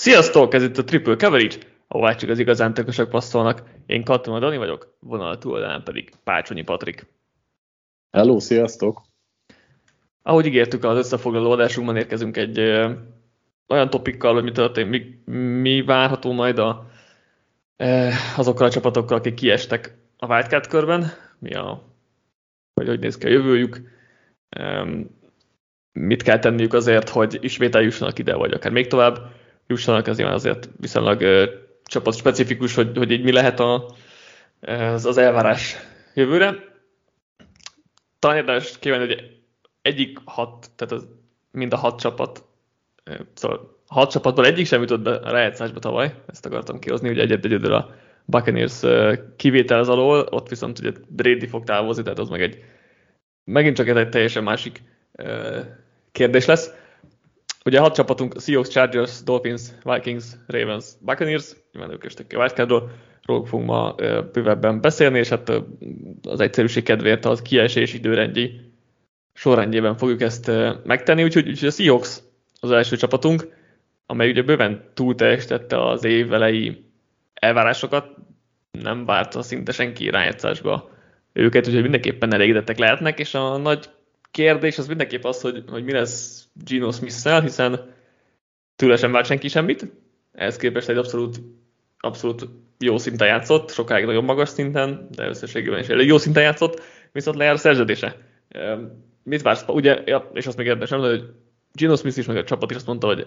Sziasztok, ez itt a Triple Coverage, ahová csak az igazán tökösök passzolnak. Én Katona Dani vagyok, vonal túloldalán pedig Pácsonyi Patrik. Hello, sziasztok! Ahogy ígértük, az összefoglaló adásunkban érkezünk egy ö, olyan topikkal, hogy mi történt, mi, mi várható majd a, ö, azokkal a csapatokkal, akik kiestek a wildcard körben, mi a, hogy hogy néz ki a jövőjük, ö, mit kell tenniük azért, hogy ismét eljussanak ide, vagy akár még tovább jussanak, ez nyilván azért viszonylag csapat specifikus, hogy, hogy így mi lehet a, az, az elvárás jövőre. Talán érdemes kívánni, hogy egyik hat, tehát az, mind a hat csapat, szóval hat csapatból egyik sem jutott be a rájátszásba tavaly, ezt akartam kihozni, hogy egyet egyedül a Buccaneers kivétel az alól, ott viszont ugye Brady fog távozni, tehát az meg egy megint csak egy teljesen másik kérdés lesz. Ugye hat csapatunk, Seahawks, Chargers, Dolphins, Vikings, Ravens, Buccaneers, nyilván ők estek ki a wildcardról, róluk fogunk ma bővebben beszélni, és hát az egyszerűség kedvéért az kiesés időrendi sorrendjében fogjuk ezt megtenni, úgyhogy, úgyhogy a Seahawks az első csapatunk, amely ugye bőven túl teljesítette az év elejé elvárásokat, nem várta szinte senki rájátszásba őket, úgyhogy mindenképpen elégedettek lehetnek, és a nagy kérdés az mindenképp az, hogy, hogy mi lesz Gino smith hiszen tőle sem várt senki semmit, ehhez képest egy abszolút, abszolút jó szinten játszott, sokáig nagyon magas szinten, de összességében is elég jó szinten játszott, viszont lejár a szerződése. Mit vársz? Ugye, ja, és azt még érdemes nem, hogy Gino Smith is, meg a csapat is azt mondta, hogy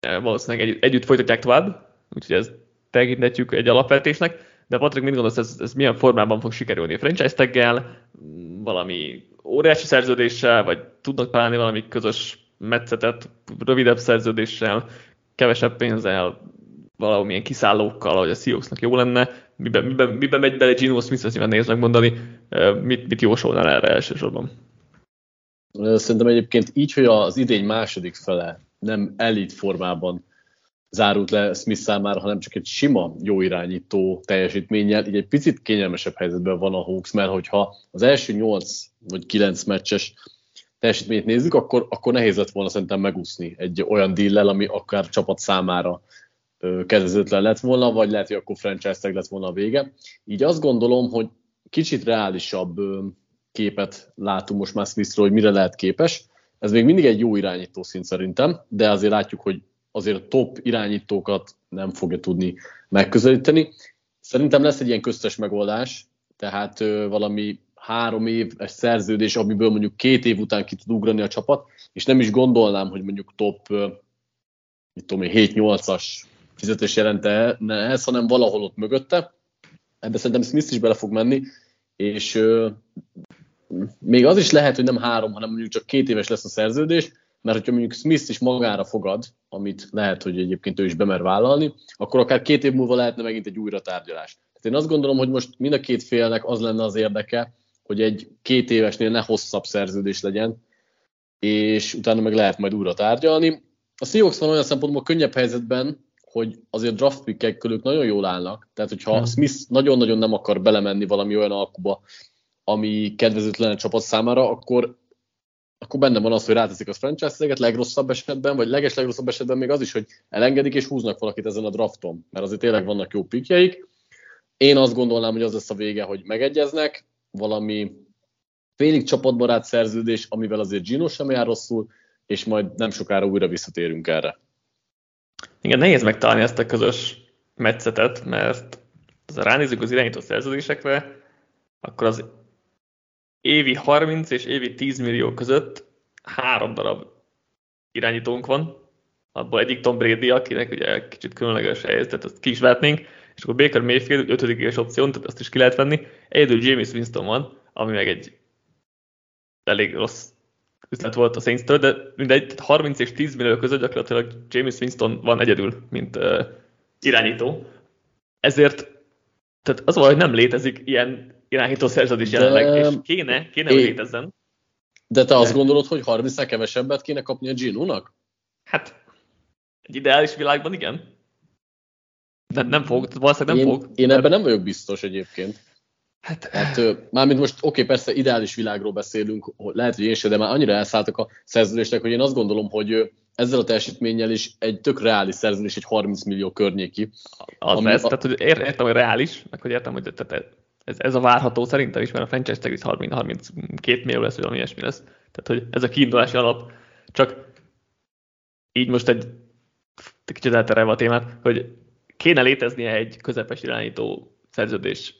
valószínűleg egy, együtt folytatják tovább, úgyhogy ez tekinthetjük egy alapvetésnek, de Patrick, mit gondolsz, ez, ez milyen formában fog sikerülni? Franchise taggel, valami óriási szerződéssel, vagy tudnak találni valami közös metszetet, rövidebb szerződéssel, kevesebb pénzzel, valamilyen kiszállókkal, hogy a Seahawksnak jó lenne, miben, miben, miben megy bele Gino Smith, ezt nyilván nehéz megmondani, mit, mit jósolnál erre elsősorban? Szerintem egyébként így, hogy az idény második fele nem elit formában zárult le Smith számára, hanem csak egy sima, jó irányító teljesítménnyel, így egy picit kényelmesebb helyzetben van a Hawks, mert hogyha az első 8 vagy 9 meccses teljesítményt nézzük, akkor, akkor nehéz lett volna szerintem megúszni egy olyan díllel, ami akár csapat számára kedvezőtlen lett volna, vagy lehet, hogy akkor franchise lett volna a vége. Így azt gondolom, hogy kicsit reálisabb képet látunk most már Smithről, hogy mire lehet képes. Ez még mindig egy jó irányító szint szerintem, de azért látjuk, hogy azért a top irányítókat nem fogja tudni megközelíteni. Szerintem lesz egy ilyen köztes megoldás, tehát ö, valami három éves szerződés, amiből mondjuk két év után ki tud ugrani a csapat, és nem is gondolnám, hogy mondjuk top mit tudom 7-8-as fizetés jelente ez, hanem valahol ott mögötte. Ebbe szerintem Smith is bele fog menni, és ö, még az is lehet, hogy nem három, hanem mondjuk csak két éves lesz a szerződés, mert hogyha mondjuk Smith is magára fogad, amit lehet, hogy egyébként ő is bemer vállalni, akkor akár két év múlva lehetne megint egy újra tárgyalás. Tehát én azt gondolom, hogy most mind a két félnek az lenne az érdeke, hogy egy két évesnél ne hosszabb szerződés legyen, és utána meg lehet majd újra tárgyalni. A Seahawks van olyan szempontból könnyebb helyzetben, hogy azért draft pickek ők nagyon jól állnak, tehát hogyha hmm. Smith nagyon-nagyon nem akar belemenni valami olyan alkuba, ami kedvezőtlen a csapat számára, akkor akkor benne van az, hogy ráteszik a franchise-eget legrosszabb esetben, vagy leges legrosszabb esetben még az is, hogy elengedik és húznak valakit ezen a drafton, mert azért tényleg vannak jó pikjeik. Én azt gondolnám, hogy az lesz a vége, hogy megegyeznek, valami félig csapatbarát szerződés, amivel azért Gino sem jár rosszul, és majd nem sokára újra visszatérünk erre. Igen, nehéz megtalálni ezt a közös metszetet, mert ha ránézzük az irányító szerződésekre, akkor az évi 30 és évi 10 millió között három darab irányítónk van, abból egyik Tom Brady, akinek ugye kicsit különleges helyzet, tehát azt ki is vehetnénk, és akkor Baker Mayfield ötödik éves opció, tehát azt is ki lehet venni. Egyedül James Winston van, ami meg egy elég rossz üzlet volt a saints de mindegy, 30 és 10 millió között gyakorlatilag James Winston van egyedül, mint uh, irányító. Ezért tehát az hogy nem létezik ilyen irányító szerződés jelenleg, és kéne, kéne, hogy létezzen. De te de. azt gondolod, hogy 30 kevesebbet kéne kapni a Gino-nak? Hát, egy ideális világban igen. De nem fog, valószínűleg nem én, fog. Én ebben nem vagyok biztos egyébként. Hát, hát mármint most oké, okay, persze ideális világról beszélünk, lehet, hogy én sem, de már annyira elszálltak a szerződések, hogy én azt gondolom, hogy ezzel a teljesítménnyel is egy tök reális szerződés, egy 30 millió környéki. Az ami, lesz, a... tehát hogy értem, hogy reális, meg hogy értem, hogy tehát ez, ez a várható szerintem is, mert a franchise tag is 30, 32 millió lesz, vagy valami ilyesmi lesz. Tehát, hogy ez a kiindulási alap, csak így most egy kicsit elterelve a témát, hogy kéne léteznie egy közepes irányító szerződés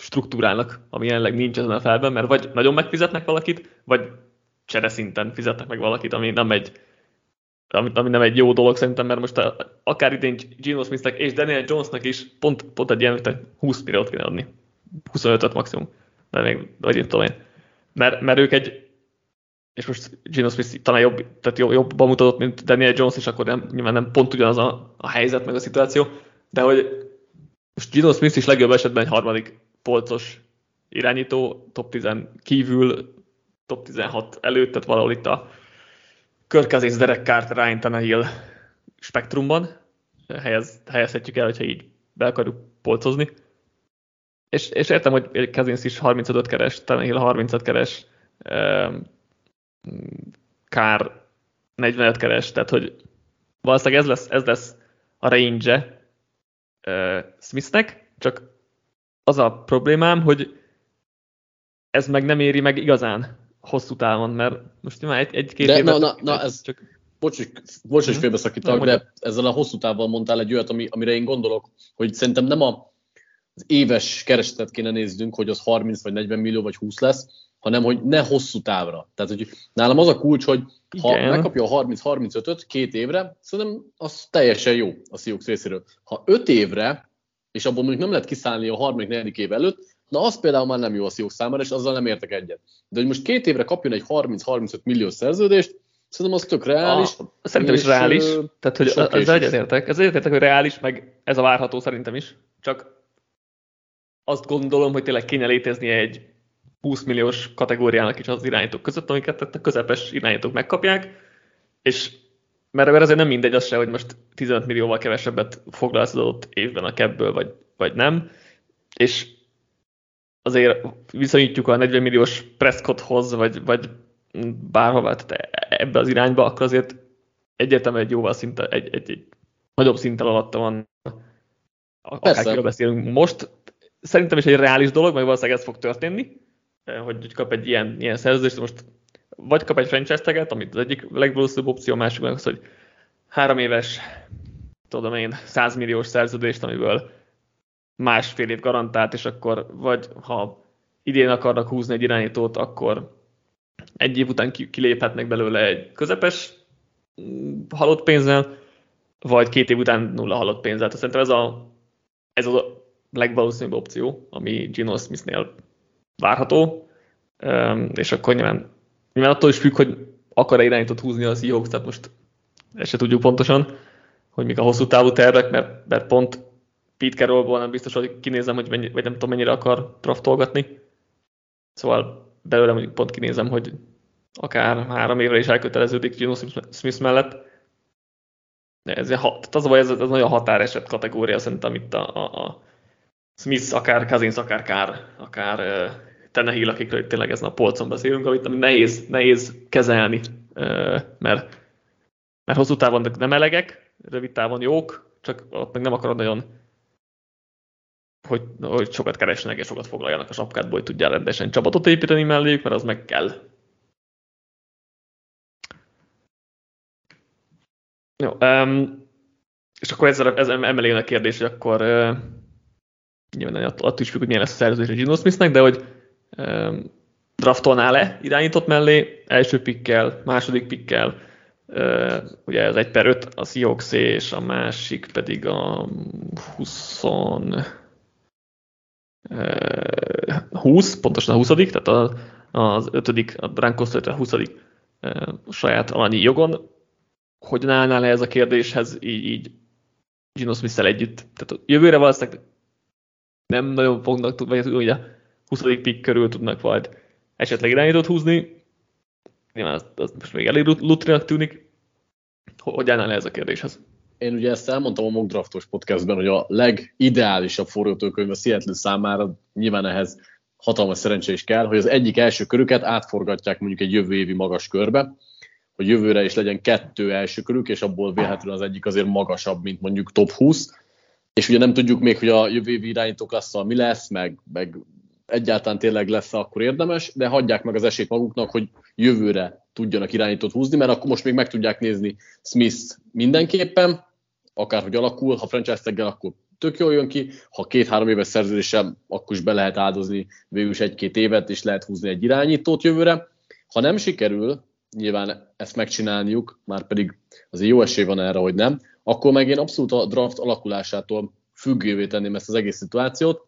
struktúrának, ami jelenleg nincs ezen a felben, mert vagy nagyon megfizetnek valakit, vagy csere szinten fizetnek meg valakit, ami nem egy ami, ami nem egy jó dolog szerintem, mert most a, akár idén Gino Smithnek és Daniel Jonesnak is pont, pont egy ilyen 20 milliót kéne adni. 25-öt maximum. De még, vagy én tudom én. Mert, mert ők egy, és most Gino Smith talán jobb, tehát jobb, jobban mutatott, mint Daniel Jones, és akkor nem, nyilván nem pont ugyanaz a, a helyzet, meg a szituáció, de hogy most Gino Smith is legjobb esetben egy harmadik polcos irányító, top 10 kívül, top 16 előtt, tehát valahol itt a Kirk Cousins, Derek Carter, Ryan Tannehill spektrumban helyez, helyezhetjük el, hogyha így be akarjuk polcozni. És, és értem, hogy Cousins is 35 keres, Tannehill 30 keres, Kár 45 keres, tehát hogy valószínűleg ez lesz, ez lesz a range Smithnek, csak az a problémám, hogy ez meg nem éri meg igazán hosszú távon, mert most már egy, egy-két de, na, na, na, ez csak... Bocs, hogy, bocs, hogy félbeszakítalak, de ezzel a hosszú távon mondtál egy olyat, ami, amire én gondolok, hogy szerintem nem a, az éves keresetet kéne néznünk, hogy az 30 vagy 40 millió vagy 20 lesz, hanem hogy ne hosszú távra. Tehát, hogy nálam az a kulcs, hogy ha Igen. megkapja a 30-35-öt két évre, szerintem az teljesen jó a Seahawks részéről. Ha 5 évre, és abból mondjuk nem lehet kiszállni a harmadik, negyedik év előtt, Na, az például már nem jó a Seahawks számára, és azzal nem értek egyet. De hogy most két évre kapjon egy 30-35 millió szerződést, szerintem az tök reális. A, szerintem is reális. Tehát, hogy az egyetértek. Ez egyetértek, hogy reális, meg ez a várható szerintem is. Csak azt gondolom, hogy tényleg kéne léteznie egy 20 milliós kategóriának is az irányítók között, amiket a közepes irányítók megkapják, és mert, mert azért nem mindegy az se, hogy most 15 millióval kevesebbet foglalsz az adott évben a kebből, vagy, vagy nem, és azért viszonyítjuk a 40 milliós Prescotthoz, vagy, vagy bárhová, tehát ebbe az irányba, akkor azért egyértelműen egy jóval szinte, egy, egy, egy nagyobb szinten alatta van, akárkiről beszélünk most. Szerintem is egy reális dolog, mert valószínűleg ez fog történni, hogy kap egy ilyen, ilyen szerződést, most vagy kap egy franchise taget, amit az egyik legvalószínűbb opció, a másik meg az, hogy három éves, tudom én, 100 milliós szerződést, amiből másfél év garantált, és akkor vagy ha idén akarnak húzni egy irányítót, akkor egy év után kiléphetnek belőle egy közepes mm, halott pénzzel, vagy két év után nulla halott pénzzel. Tehát szerintem ez a, ez a legvalószínűbb opció, ami Gino Smithnél várható, és akkor nyilván, nyilván attól is függ, hogy akar-e irányítót húzni az Seahawks, tehát most ezt se tudjuk pontosan, hogy mik a hosszú távú tervek, mert, mert pont Pete Carrollból nem biztos, hogy kinézem, hogy mennyi, vagy nem tudom mennyire akar draftolgatni. Szóval belőle mondjuk pont kinézem, hogy akár három évre is elköteleződik Gino Smith mellett. De ez, az a baj, ez, ez nagyon határeset kategória szerintem itt a, a, a Smith, akár Cousins, akár Kár, akár uh, Tenehill, akikről tényleg ezen a polcon beszélünk, amit ami nehéz, nehéz kezelni, mert, mert hosszú távon nem elegek, rövid távon jók, csak ott meg nem akarod nagyon hogy, hogy sokat keresnek és sokat foglaljanak a sapkádból, hogy tudjál rendesen csapatot építeni melléjük, mert az meg kell. Jó, um, és akkor ezzel, ezzel emelé a kérdés, hogy akkor uh, nyilván attól is függ, hogy milyen lesz a szerződés a Gino Smithnek, de hogy um, draftolnál-e irányított mellé, első pikkel, második pikkel, uh, ugye ez egy per 5 a Seahawks és a másik pedig a 20 20, pontosan a 20 tehát a, az 5. a Broncos a 20 saját alanyi jogon. Hogyan állnál ez a kérdéshez így, így Gino smith együtt? Tehát jövőre valószínűleg nem nagyon fognak tudni, vagy ugye a 20. pick körül tudnak majd esetleg irányítót húzni. Nyilván az, az most még elég lutrinak tűnik. Hogy állnál ez a kérdéshez? Én ugye ezt elmondtam a mock draftos podcastben, hogy a legideálisabb forgatókönyv a Seattle számára nyilván ehhez hatalmas szerencsé is kell, hogy az egyik első körüket átforgatják mondjuk egy jövő évi magas körbe, hogy jövőre is legyen kettő első körük, és abból véletlenül az egyik azért magasabb, mint mondjuk top 20. És ugye nem tudjuk még, hogy a jövő évi irányító klasszal mi lesz, meg, meg egyáltalán tényleg lesz akkor érdemes, de hagyják meg az esélyt maguknak, hogy jövőre tudjanak irányítót húzni, mert akkor most még meg tudják nézni Smith mindenképpen, akárhogy alakul, ha franchise akkor tök jól jön ki, ha két-három éves szerződéssel, akkor is be lehet áldozni végül is egy-két évet, és lehet húzni egy irányítót jövőre. Ha nem sikerül, nyilván ezt megcsinálniuk, már pedig azért jó esély van erre, hogy nem, akkor meg én abszolút a draft alakulásától függővé tenném ezt az egész szituációt,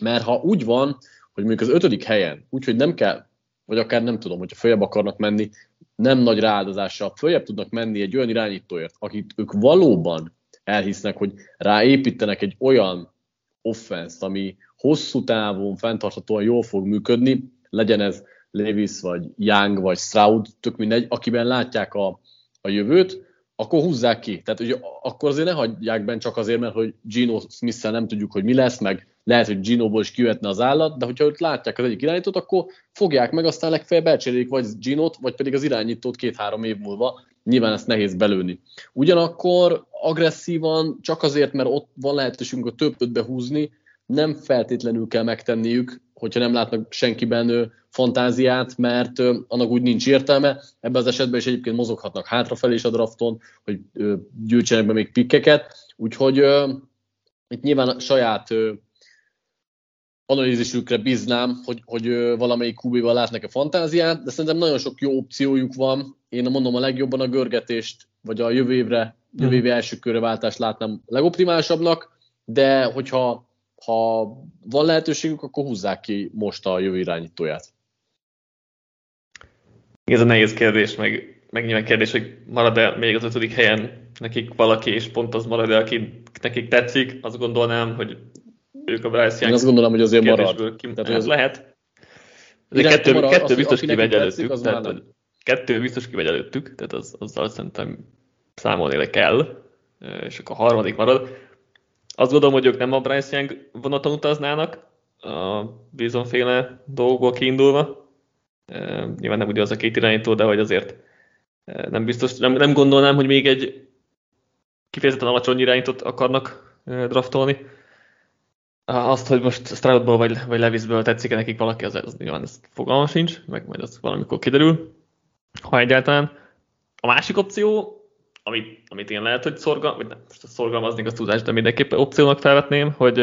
mert ha úgy van, hogy mondjuk az ötödik helyen, úgyhogy nem kell, vagy akár nem tudom, hogyha följebb akarnak menni, nem nagy rááldozással följebb tudnak menni egy olyan irányítóért, akit ők valóban elhisznek, hogy ráépítenek egy olyan offenszt, ami hosszú távon, fenntarthatóan jól fog működni, legyen ez Levis, vagy Young, vagy Stroud, tök mindegy, akiben látják a, a jövőt, akkor húzzák ki. Tehát ugye, akkor azért ne hagyják benne csak azért, mert hogy Gino smith nem tudjuk, hogy mi lesz, meg lehet, hogy Gino-ból is kivetne az állat, de hogyha őt látják az egyik irányítót, akkor fogják meg, aztán legfeljebb elcserélik vagy Gino-t, vagy pedig az irányítót két-három év múlva. Nyilván ezt nehéz belőni. Ugyanakkor agresszívan, csak azért, mert ott van lehetőségünk a többet behúzni, nem feltétlenül kell megtenniük, hogyha nem látnak senkiben fantáziát, mert annak úgy nincs értelme. Ebben az esetben is egyébként mozoghatnak hátrafelé is a drafton, hogy gyűjtsenek be még pikkeket. Úgyhogy itt nyilván a saját analízisükre bíznám, hogy, hogy valamelyik QB-val látnak a fantáziát, de szerintem nagyon sok jó opciójuk van. Én mondom a legjobban a görgetést, vagy a jövő évre, jövő mhm. évi első körre váltást látnám legoptimálisabbnak, de hogyha ha van lehetőségük, akkor húzzák ki most a jövő irányítóját. Ez a nehéz kérdés, meg, meg nyilván kérdés, hogy marad-e még az ötödik helyen nekik valaki, és pont az marad-e, aki nekik tetszik, azt gondolnám, hogy ők a Bryce Young Én azt gondolom, hogy azért marad. Ki, Tehát, az lehet. De kettő, marad, kettő az, biztos kimegy előttük. Tehát, kettő biztos kimegy előttük, tehát az, azzal szerintem számolni kell, és akkor a harmadik marad. Azt gondolom, hogy ők nem a Bryce Young vonaton utaznának, a bizonféle dolgokból kiindulva. Nyilván nem az a két irányító, de hogy azért nem biztos, nem, nem gondolnám, hogy még egy kifejezetten alacsony irányítót akarnak draftolni. Azt, hogy most Stroudból vagy, vagy Levisből tetszik-e nekik valaki, az, az nyilván ez fogalma sincs, meg majd az valamikor kiderül, ha egyáltalán. A másik opció, amit, amit én lehet, hogy szorgal, vagy nem, most a szorgalmaznék az tudás, de mindenképpen opciónak felvetném, hogy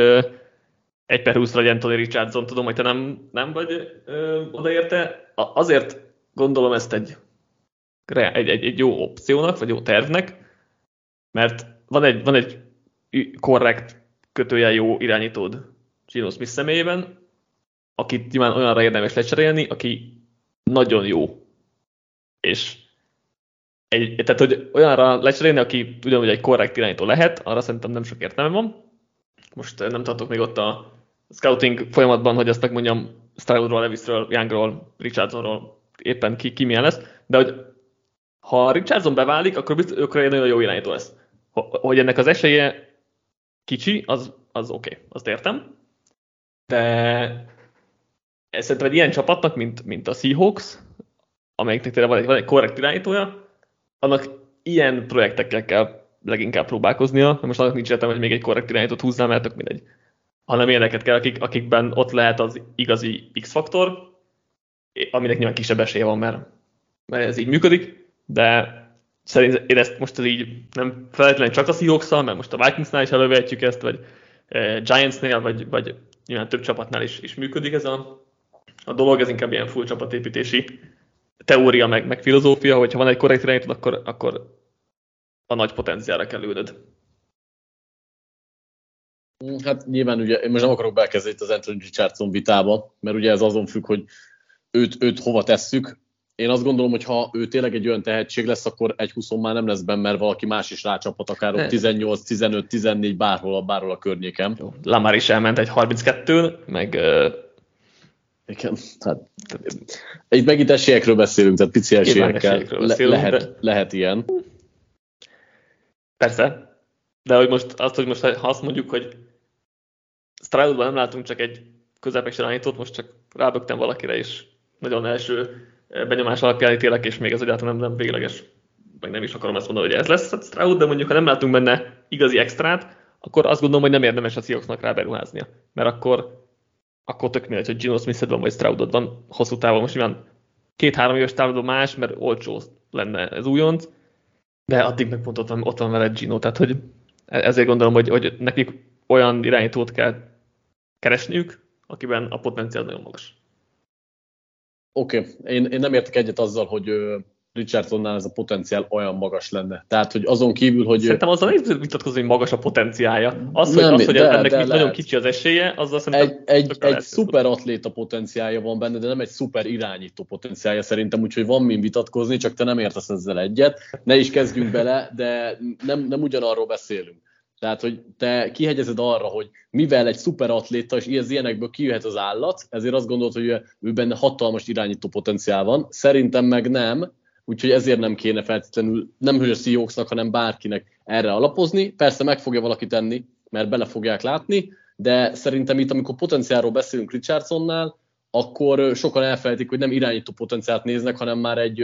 egy per 20 legyen Tony Richardson, tudom, hogy te nem, nem vagy ö, odaérte. Azért gondolom ezt egy, egy, egy, egy jó opciónak, vagy jó tervnek, mert van egy, van egy korrekt kötője jó irányítód Gino Smith személyében, akit nyilván olyanra érdemes lecserélni, aki nagyon jó. És egy, tehát, hogy olyanra lecserélni, aki ugyanúgy egy korrekt irányító lehet, arra szerintem nem sok értelme van. Most eh, nem tartok még ott a scouting folyamatban, hogy azt megmondjam Stroudról, Levisről, Youngról, Richardsonról, éppen ki, ki milyen lesz, de hogy ha Richardson beválik, akkor, biztos, akkor egy nagyon jó irányító lesz. Hogy ennek az esélye kicsi, az, az oké, okay, azt értem. De szerintem egy ilyen csapatnak, mint, mint a Seahawks, amelyiknek tényleg van egy, van egy korrekt irányítója, annak ilyen projektekkel kell leginkább próbálkoznia, most annak nincs értelme, hogy még egy korrekt irányítót húznám, mert tök mindegy. Hanem ilyeneket kell, akik, akikben ott lehet az igazi X-faktor, aminek nyilván kisebb esélye van, mert, mert ez így működik, de szerint én ezt most ez így nem feltétlenül csak a seahawks mert most a Vikingsnál is elővehetjük ezt, vagy e, Giantsnél, vagy, vagy nyilván több csapatnál is, is működik ez a, a dolog, ez inkább ilyen full csapatépítési teória, meg, meg filozófia, hogyha van egy korrekt irányítod, akkor, akkor a nagy potenciálra kell ülnöd. Hát nyilván ugye, én most nem akarok belkezdeni az Anthony Richardson vitába, mert ugye ez azon függ, hogy őt, őt hova tesszük. Én azt gondolom, hogy ha ő tényleg egy olyan tehetség lesz, akkor egy 20 már nem lesz benne, mert valaki más is rácsaphat, akár 18, 15, 14, bárhol, bárhol a környéken. Jó. Lamar is elment egy 32-n, meg igen, hát itt megint esélyekről beszélünk, tehát pici esélyekkel le, lehet, de... lehet ilyen. Persze, de hogy most azt, hogy most ha azt mondjuk, hogy Stroudban nem látunk csak egy közepes irányítót, most csak rábögtem valakire is nagyon első benyomás alapján ítélek, és még ez egyáltalán nem, nem végleges, meg nem is akarom azt mondani, hogy ez lesz a Stroud, de mondjuk ha nem látunk benne igazi extrát, akkor azt gondolom, hogy nem érdemes a Seahawksnak rá beruháznia, mert akkor, akkor tök mindegy, hogy Gino Smith van, vagy Stroudod van hosszú távon. Most nyilván két-három éves távon más, mert olcsó lenne ez újonc, de addig meg pont ott van, ott van vele Gino, tehát hogy ezért gondolom, hogy, hogy nekik olyan irányítót kell keresniük, akiben a potenciál nagyon magas. Oké, okay. én, én nem értek egyet azzal, hogy Richardsonnál ez a potenciál olyan magas lenne. Tehát, hogy azon kívül, hogy... Szerintem azzal nem vitatkozni, hogy magas a potenciálja. Az, hogy, nem, az, hogy de, ennek de nagyon kicsi az esélye, azzal szerintem... Egy, egy, egy szuper atléta potenciálja van benne, de nem egy szuper irányító potenciálja szerintem, úgyhogy van min vitatkozni, csak te nem értesz ezzel egyet. Ne is kezdjünk bele, de nem, nem ugyanarról beszélünk. Tehát, hogy te kihegyezed arra, hogy mivel egy szuperatléta, és ilyen ilyenekből kijöhet az állat, ezért azt gondolod, hogy ő benne hatalmas irányító potenciál van. Szerintem meg nem, úgyhogy ezért nem kéne feltétlenül, nem hogy a Seahawksnak, hanem bárkinek erre alapozni. Persze meg fogja valaki tenni, mert bele fogják látni, de szerintem itt, amikor potenciálról beszélünk Richardsonnál, akkor sokan elfelejtik, hogy nem irányító potenciált néznek, hanem már egy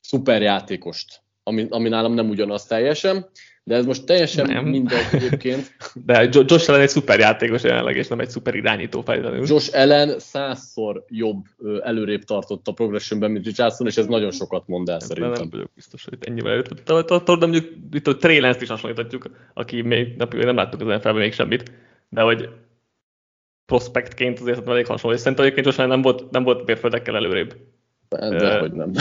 szuperjátékost, ami, ami nálam nem ugyanaz teljesen. De ez most teljesen nem. mindegy egyébként. De Josh Allen egy szuper játékos jelenleg, és nem egy szuper irányító feltétlenül. Josh Allen százszor jobb előrébb tartott a progressionben, mint Richardson, és ez nagyon sokat mond el szerintem. Nem, vagyok biztos, hogy ennyivel előtt. De mondjuk itt a Trey is hasonlíthatjuk, aki még nem láttuk az NFL-ben még semmit, de hogy prospektként azért elég hasonló. És szerintem egyébként Josh nem volt, nem volt mérföldekkel előrébb. De, de hogy nem.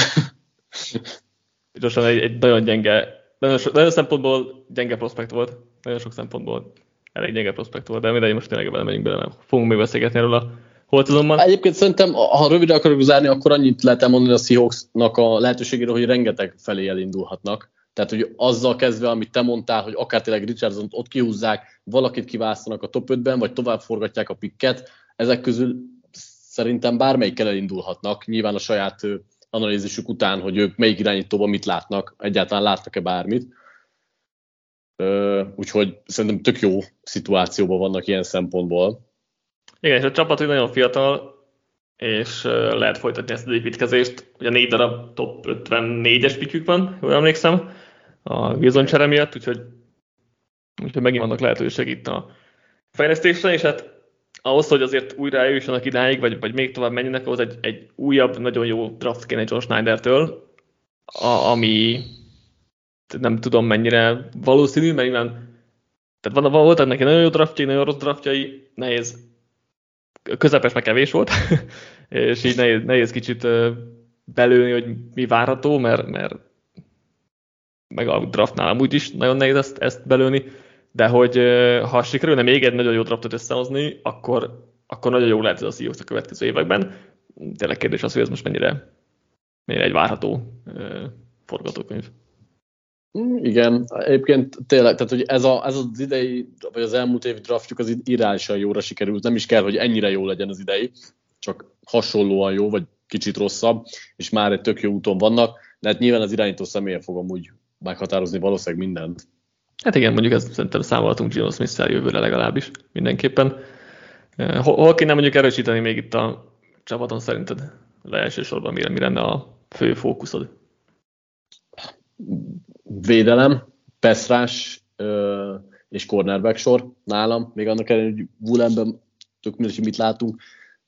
Josh egy, egy nagyon gyenge nagyon, so, nagyon szempontból gyenge prospekt volt, nagyon sok szempontból elég gyenge prospekt volt, de mindegy, most tényleg bele megyünk bele, mert fogunk még beszélgetni erről a holtozommal. Egyébként szerintem, ha rövidre akarok zárni, akkor annyit lehet elmondani a Seahawksnak a lehetőségéről, hogy rengeteg felé elindulhatnak. Tehát, hogy azzal kezdve, amit te mondtál, hogy akár tényleg Richardson ott kihúzzák, valakit kiválasztanak a top 5-ben, vagy tovább forgatják a pikket, ezek közül szerintem bármelyikkel elindulhatnak, nyilván a saját analízisük után, hogy ők melyik irányítóban mit látnak, egyáltalán láttak-e bármit. Úgyhogy szerintem tök jó szituációban vannak ilyen szempontból. Igen, és a csapat nagyon fiatal, és lehet folytatni ezt az építkezést. Ugye négy darab top 54-es pikük van, jól emlékszem, a Wilson csere miatt, úgyhogy, úgyhogy megint vannak lehetőség itt a fejlesztésre, és hát ahhoz, hogy azért újra eljussanak idáig, vagy, vagy még tovább menjenek, ahhoz egy, egy újabb, nagyon jó draft kéne John Schneidertől, a, ami nem tudom mennyire valószínű, mert nyilván tehát van, voltak neki nagyon jó draftjai, nagyon rossz draftjai, nehéz, közepes meg kevés volt, és így nehéz, nehéz kicsit belőni, hogy mi várható, mert, mert meg a draftnál amúgy is nagyon nehéz ezt, ezt belőni de hogy ha sikerülne még egy nagyon jó draftot összehozni, akkor, akkor nagyon jó lehet ez a Seahawks a következő években. Tényleg kérdés az, hogy ez most mennyire, mennyire egy várható forgatókönyv. Mm, igen, egyébként tényleg, tehát hogy ez, a, ez az idei, vagy az elmúlt évi draftjuk az irányosan jóra sikerült, nem is kell, hogy ennyire jó legyen az idei, csak hasonlóan jó, vagy kicsit rosszabb, és már egy tök jó úton vannak, de hát nyilván az irányító személye fog amúgy meghatározni valószínűleg mindent. Hát igen, mondjuk ezt szerintem számolhatunk Gino smith jövőre legalábbis mindenképpen. Eh, hol, hol kéne mondjuk erősíteni még itt a csapaton szerinted le elsősorban mire, mi lenne a fő fókuszod? Védelem, peszrás és cornerback sor nálam, még annak ellenére, hogy Wulemben tök mindegy, mit látunk,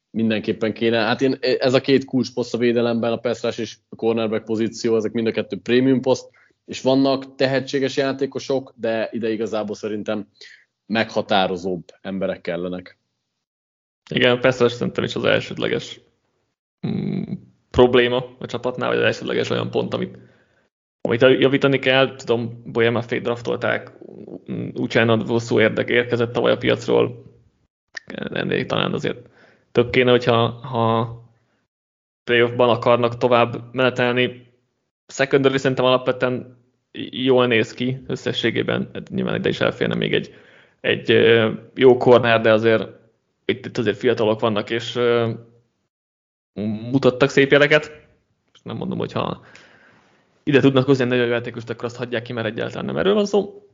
mindenképpen kéne. Hát én, ez a két kulcsposzt a védelemben, a peszrás és a cornerback pozíció, ezek mind a kettő prémium poszt, és vannak tehetséges játékosok, de ide igazából szerintem meghatározóbb emberek kellenek. Igen, persze szerintem is az elsődleges mm, probléma a csapatnál, vagy az elsődleges olyan pont, amit, amit javítani kell. Tudom, Boyama Fade draftolták, utána hosszú érdek érkezett tavaly a piacról, ennél talán azért több kéne, hogyha ha playoffban akarnak tovább menetelni. Secondary szerintem alapvetően jól néz ki összességében, hát nyilván ide is elférne még egy, egy jó kornár, de azért itt, itt azért fiatalok vannak, és mutattak szép jeleket. Nem mondom, hogy ha ide tudnak hozni egy nagyon játékost, akkor azt hagyják ki, mert egyáltalán nem erről van szó.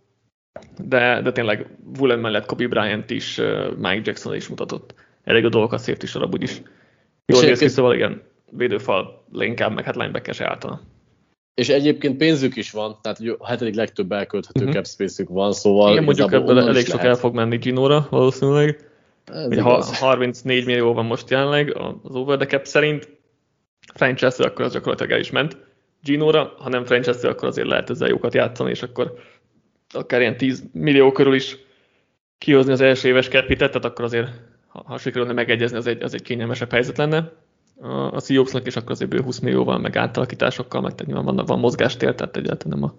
De, de tényleg Woolen mellett Kobe Bryant is, Mike Jackson is mutatott elég a dolgokat szép is arab úgyis. Jól néz ki, szóval igen. védőfal inkább, meg hát linebacker se általán. És egyébként pénzük is van, tehát a hetedik legtöbb elkölthető uh-huh. cap space van, szóval... Igen, mondjuk ebből elég sok lehet. el fog menni Ginóra valószínűleg. Ugye, ha 34 millió van most jelenleg az over the cap szerint, franchise akkor az gyakorlatilag el is ment Ginóra, ha nem franchise akkor azért lehet ezzel jókat játszani, és akkor akár ilyen 10 millió körül is kihozni az első éves capitet, tehát akkor azért, ha, ha sikerülne megegyezni, az egy, az egy kényelmesebb helyzet lenne a, Seahawksnak, és akkor azért bő 20 millióval, meg átalakításokkal, meg tehát nyilván van, van mozgástér, tehát egyáltalán nem, a,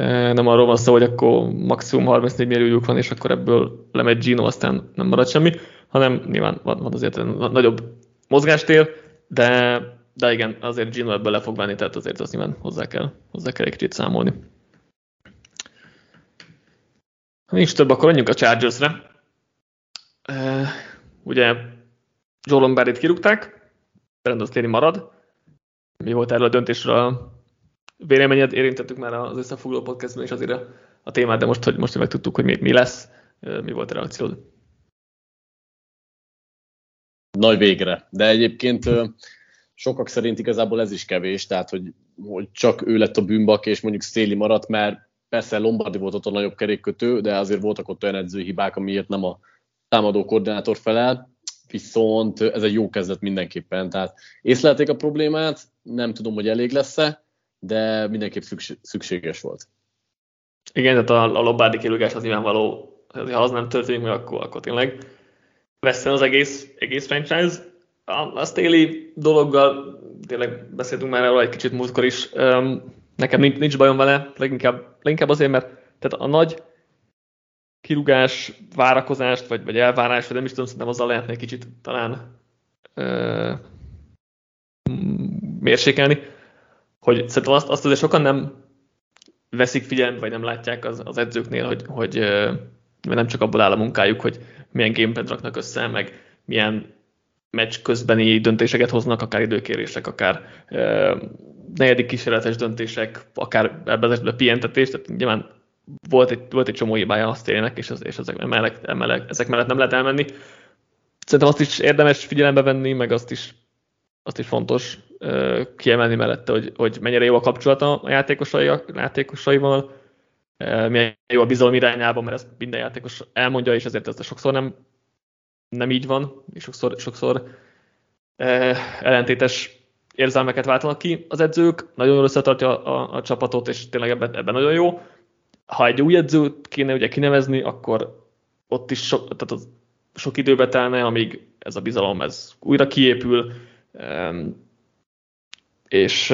e, nem arról van szó, hogy akkor maximum 34 milliójuk van, és akkor ebből lemegy Gino, aztán nem marad semmi, hanem nyilván van, van azért nagyobb mozgástér, de, de igen, azért Gino ebből le fog venni, tehát azért azt nyilván hozzá kell, hozzá kell egy kicsit számolni. Ha nincs több, akkor menjünk a Chargersre. Uh, ugye Jolon Barrett kirúgták, Brandon Staley marad. Mi volt erről a döntésről a véleményed? Érintettük már az összefoglaló podcastban is azért a, témát, de most, hogy most hogy megtudtuk, hogy mi, mi lesz, mi volt a reakciód? Nagy végre. De egyébként sokak szerint igazából ez is kevés, tehát hogy, hogy csak ő lett a bűnbak, és mondjuk Staley maradt, mert Persze Lombardi volt ott a nagyobb kerékkötő, de azért voltak ott olyan edzőhibák, amiért nem a támadó koordinátor felel, viszont ez egy jó kezdet mindenképpen. Tehát észlelték a problémát, nem tudom, hogy elég lesz-e, de mindenképp szükséges volt. Igen, tehát a, a Lombardi kilugás az nyilvánvaló, ha az nem történik meg, akkor, akkor tényleg veszten az egész, egész franchise. A, a Staley dologgal tényleg beszéltünk már erről egy kicsit múltkor is. Um, nekem nincs, nincs bajom vele, leginkább, leginkább azért, mert tehát a nagy kirugás, várakozást, vagy, vagy elvárás, vagy nem is tudom, szerintem azzal lehetne egy kicsit talán ö, mérsékelni, hogy szerintem azt, azt azért sokan nem veszik figyelembe, vagy nem látják az, az edzőknél, hogy, hogy nem csak abból áll a munkájuk, hogy milyen gamepad raknak össze, meg milyen meccs közbeni döntéseket hoznak, akár időkérések, akár negyedik kísérletes döntések, akár ebben az esetben pihentetés, tehát nyilván volt egy, volt egy csomó hibája a Stélének, és, az, és ezek, mellett, emellett, ezek mellett nem lehet elmenni. Szerintem azt is érdemes figyelembe venni, meg azt is, azt is fontos uh, kiemelni mellette, hogy, hogy mennyire jó a kapcsolata a játékosai, a játékosaival, milyen jó a bizalom irányában, mert ezt minden játékos elmondja, és ezért ez sokszor nem, nem így van, és sokszor, sokszor uh, ellentétes érzelmeket váltanak ki az edzők, nagyon jól összetartja a, a, a csapatot, és tényleg ebben, ebben nagyon jó. Ha egy új edzőt kéne ugye kinevezni, akkor ott is sok, tehát az sok időbe telne, amíg ez a bizalom ez újra kiépül, és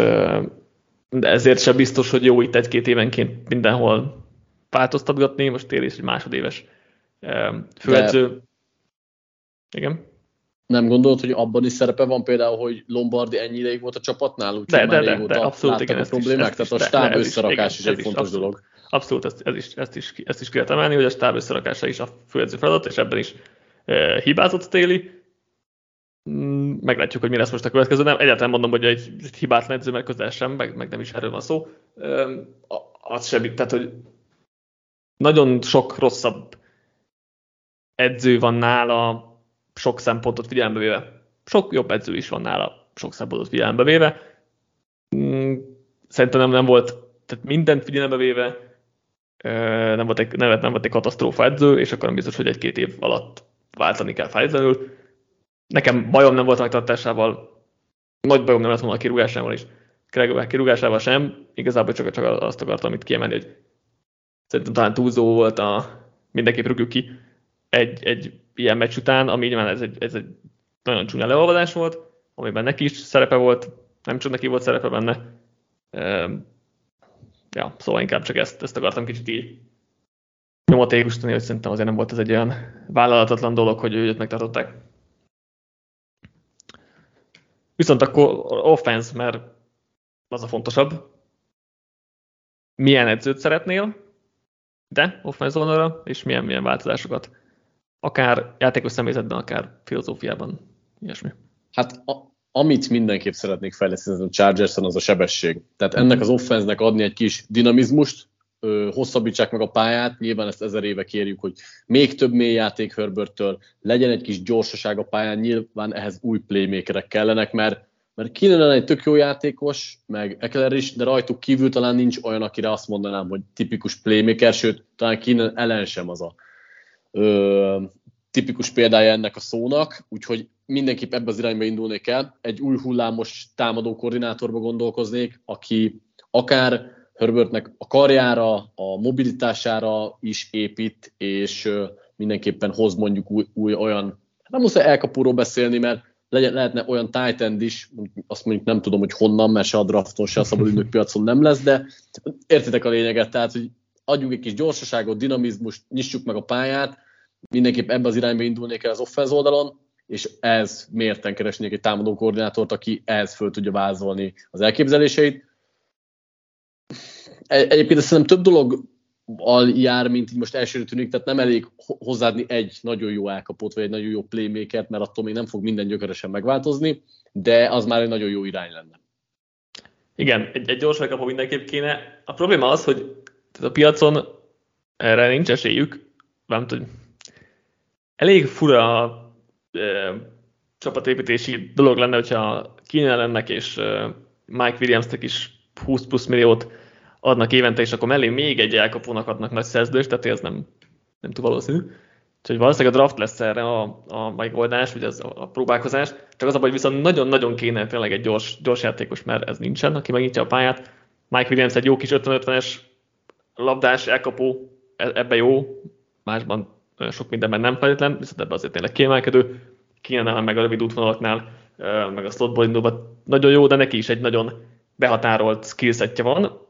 de ezért sem biztos, hogy jó itt egy-két évenként mindenhol változtatgatni, most tér is egy másodéves főedző. De... Igen nem gondolod, hogy abban is szerepe van például, hogy Lombardi ennyi ideig volt a csapatnál, úgyhogy de, már de, de, de, abszolút, igen, a problémák, is, tehát a stáb összerakás is, igen, is egy fontos abszolút, dolog. Abszolút, ezt, ez is, ezt, is, ezt is kell emelni, hogy a stáb összerakása is a főedző feladat, és ebben is e, hibázott téli. Mm, meglátjuk, hogy mi lesz most a következő. Nem, egyáltalán mondom, hogy egy, egy hibátlan edző, mert közel sem, meg, meg nem is erről van szó. E, az sem, tehát, hogy nagyon sok rosszabb edző van nála, sok szempontot figyelembe véve. Sok jobb edző is van nála, sok szempontot figyelembe véve. Mm, szerintem nem, nem volt, tehát mindent figyelembe véve, nem volt, egy, nem, nem volt egy katasztrófa edző, és akkor nem biztos, hogy egy-két év alatt váltani kell feltétlenül. Nekem bajom nem volt megtartásával, nagy bajom nem lett volna a kirúgásával is, Gregor kirúgásával sem, igazából csak, csak azt akartam itt kiemelni, hogy szerintem talán túlzó volt a mindenképp rúgjuk ki egy, egy ilyen meccs után, ami nyilván ez egy, ez egy nagyon csúnya leolvadás volt, amiben neki is szerepe volt, nem csak neki volt szerepe benne. Ja, szóval inkább csak ezt, ezt akartam kicsit így nyomatékosítani, hogy szerintem azért nem volt ez egy olyan vállalatatlan dolog, hogy őt megtartották. Viszont akkor offense, mert az a fontosabb. Milyen edzőt szeretnél, de offense vonalra, és milyen, milyen változásokat akár játékos személyzetben, akár filozófiában, ilyesmi. Hát a, amit mindenképp szeretnék fejleszteni a chargers az a sebesség. Tehát ennek az offenznek adni egy kis dinamizmust, ö, hosszabbítsák meg a pályát, nyilván ezt ezer éve kérjük, hogy még több mély játék Herberttől, legyen egy kis gyorsaság a pályán, nyilván ehhez új playmakerek kellenek, mert mert Keenan egy tök jó játékos, meg Eckler is, de rajtuk kívül talán nincs olyan, akire azt mondanám, hogy tipikus playmaker, sőt, talán Keenan ellen sem az a ö, tipikus példája ennek a szónak, úgyhogy mindenképp ebbe az irányba indulnék el. Egy új hullámos támadó koordinátorba gondolkoznék, aki akár Herbertnek a karjára, a mobilitására is épít, és mindenképpen hoz mondjuk új, új olyan, nem muszáj elkapóról beszélni, mert legyen, lehetne olyan tight end is, azt mondjuk nem tudom, hogy honnan, mert se a drafton, se a szabadügynök piacon nem lesz, de értitek a lényeget, tehát, hogy adjunk egy kis gyorsaságot, dinamizmust, nyissuk meg a pályát, mindenképp ebbe az irányba indulnék el az offense oldalon, és ez mérten keresnék egy támadó koordinátort, aki ehhez föl tudja vázolni az elképzeléseit. Egyébként szerintem több dolog jár, mint így most elsőre tűnik, tehát nem elég hozzáadni egy nagyon jó elkapott, vagy egy nagyon jó playmaker, mert attól még nem fog minden gyökeresen megváltozni, de az már egy nagyon jó irány lenne. Igen, egy, egy gyors elkapó mindenképp kéne. A probléma az, hogy a piacon erre nincs esélyük, nem tudom, elég fura csapatépítési dolog lenne, hogyha Keenan lennek és Mike Williamsnek is 20 plusz milliót adnak évente, és akkor mellé még egy elkapónak adnak nagy szerződést, tehát ez nem, nem túl valószínű. Úgyhogy valószínűleg a draft lesz erre a, a megoldás, vagy az, a próbálkozás. Csak az a baj, viszont nagyon-nagyon kéne tényleg egy gyors, gyors játékos, mert ez nincsen, aki megnyitja a pályát. Mike Williams egy jó kis 50-50-es labdás elkapó, e, ebbe jó, másban sok mindenben nem feltétlen, viszont ebben azért tényleg kiemelkedő. Kéne meg a rövid útvonalaknál, meg a slotból indulva. Nagyon jó, de neki is egy nagyon behatárolt skillsetje van,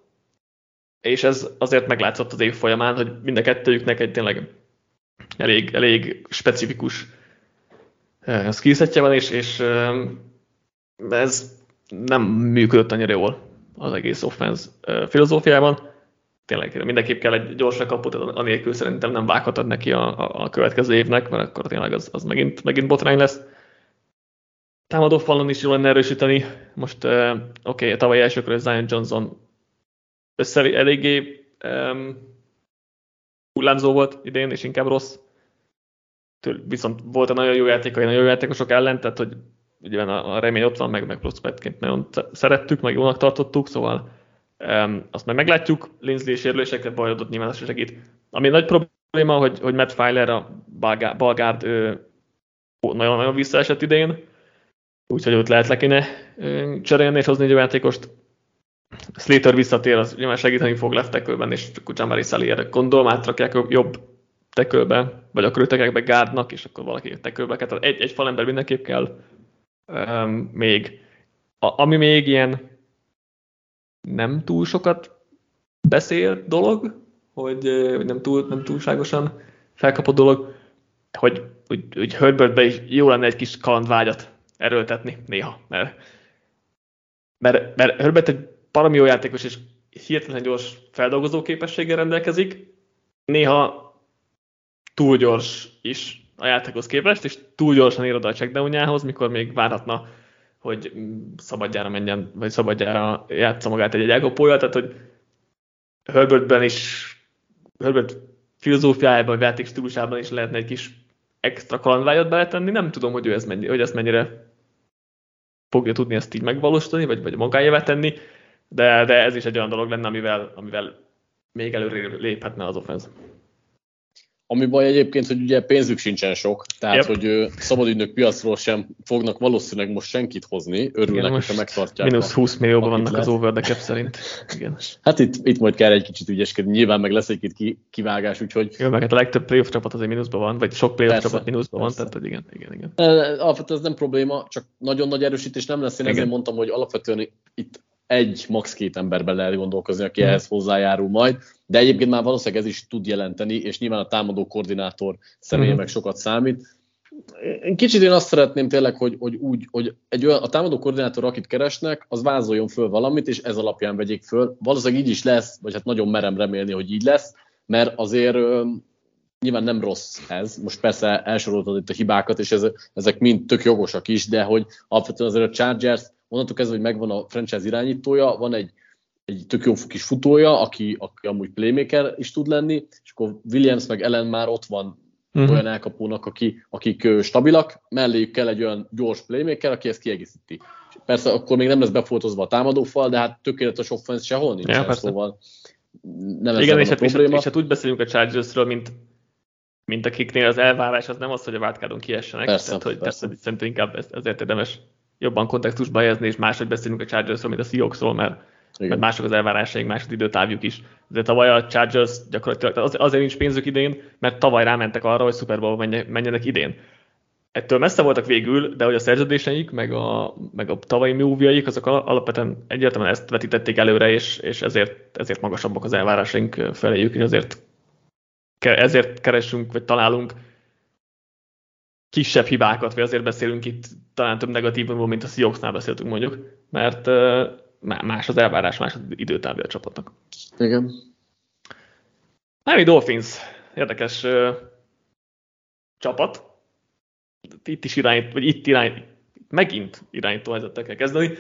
és ez azért meglátszott az év folyamán, hogy mind a kettőjüknek egy tényleg elég, elég specifikus skillsetje van, és, és ez nem működött annyira jól az egész offense filozófiában tényleg mindenképp kell egy gyors kaput, anélkül szerintem nem vághatod neki a, a, a következő évnek, mert akkor tényleg az, az megint, megint botrány lesz. Támadó falon is jól lenne erősíteni. Most uh, oké, okay, tavaly első körül Zion Johnson össze eléggé um, hullámzó volt idén, és inkább rossz. Től, viszont volt a nagyon jó játékai, nagyon jó játékosok ellen, tehát hogy ugye a, a remény ott van, meg, meg nagyon szerettük, meg jónak tartottuk, szóval Um, azt majd meglátjuk, Linsley sérülésekre bajodott nyilván az segít. Ami nagy probléma, hogy, hogy Matt Filer a Balgárd nagyon-nagyon visszaesett idén, úgyhogy ott lehet le kéne cserélni és hozni egy játékost. Slater visszatér, az nyilván segíteni fog left tekölben, és Kucsamari Salier gondolom átrakják jobb tekölbe, vagy akkor ő be gárdnak, és akkor valaki tekölbe. Tehát egy, egy falember mindenképp kell um, még. A, ami még ilyen nem túl sokat beszél dolog, hogy, hogy nem, túl, nem túlságosan felkapott dolog, hogy, hogy, hogy Herbertbe is jó lenne egy kis kalandvágyat erőltetni néha, mert, mert, mert Herbert egy parami jó játékos, és hihetetlen gyors feldolgozó képességgel rendelkezik, néha túl gyors is a játékhoz képest, és túl gyorsan ér oda a mikor még várhatna hogy szabadjára menjen, vagy szabadjára játsza magát egy, elkapója, tehát hogy Herbertben is, Herbert filozófiájában, vagy játék stílusában is lehetne egy kis extra kalandvágyat beletenni, nem tudom, hogy ő ez mennyi, hogy ezt mennyire fogja tudni ezt így megvalósítani, vagy, vagy magáévá tenni, de, de ez is egy olyan dolog lenne, amivel, amivel még előre léphetne az offense. Ami baj egyébként, hogy ugye pénzük sincsen sok, tehát yep. hogy szabadügynök piacról sem fognak valószínűleg most senkit hozni, örülnek, hogyha megtartják. Mínusz 20 millióban vannak lesz. az over the cap szerint. Igen. Hát itt, itt majd kell egy kicsit ügyeskedni, nyilván meg lesz egy kivágás, úgyhogy... Jó, meg hát a legtöbb playoff csapat azért mínuszban van, vagy sok playoff persze, csapat mínuszban van, tehát igen, igen, igen. Alapvetően ez nem probléma, csak nagyon nagy erősítés nem lesz. Én igen. ezért mondtam, hogy alapvetően itt egy, max két emberben lehet gondolkozni, aki mm. ehhez hozzájárul majd, de egyébként már valószínűleg ez is tud jelenteni, és nyilván a támadó koordinátor személye mm. meg sokat számít. Én kicsit én azt szeretném tényleg, hogy, hogy úgy, hogy egy olyan, a támadó koordinátor, akit keresnek, az vázoljon föl valamit, és ez alapján vegyék föl. Valószínűleg így is lesz, vagy hát nagyon merem remélni, hogy így lesz, mert azért nyilván nem rossz ez. Most persze elsoroltad itt a hibákat, és ez, ezek mind tök jogosak is, de hogy alapvetően azért a Chargers onnantól kezdve, hogy megvan a franchise irányítója, van egy, egy tök jó kis futója, aki, aki amúgy playmaker is tud lenni, és akkor Williams meg Ellen már ott van uh-huh. olyan elkapónak, aki, akik stabilak, melléjük kell egy olyan gyors playmaker, aki ezt kiegészíti. persze akkor még nem lesz befotozva a támadófal, de hát tökéletes offense sehol nincs, ja, szóval nem Igen, és, hát, és, és hát úgy beszélünk a Chargersről, mint, mint akiknél az elvárás az nem az, hogy a váltkádon kiessenek, persze, tehát hogy persze. persze szerintem inkább ezért érdemes jobban kontextusba helyezni, és máshogy beszélünk a Chargersről, mint a Seahawksról, mert, mert mások az elvárásaink, más az időtávjuk is. De tavaly a Chargers gyakorlatilag az, azért nincs pénzük idén, mert tavaly rámentek arra, hogy Super Bowl menjenek idén. Ettől messze voltak végül, de hogy a szerződéseik, meg a, meg a tavalyi move azok alapvetően egyértelműen ezt vetítették előre, és, és ezért, ezért magasabbak az elvárásaink feléjük, és ezért, ezért keresünk, vagy találunk kisebb hibákat, vagy azért beszélünk itt talán több negatívumról, mint a Seahawksnál beszéltünk mondjuk, mert más az elvárás, más az időtávja a csapatnak. Igen. Miami Dolphins, érdekes uh, csapat. Itt is irányít, vagy itt irányít, megint irányító helyzettel kell kezdeni.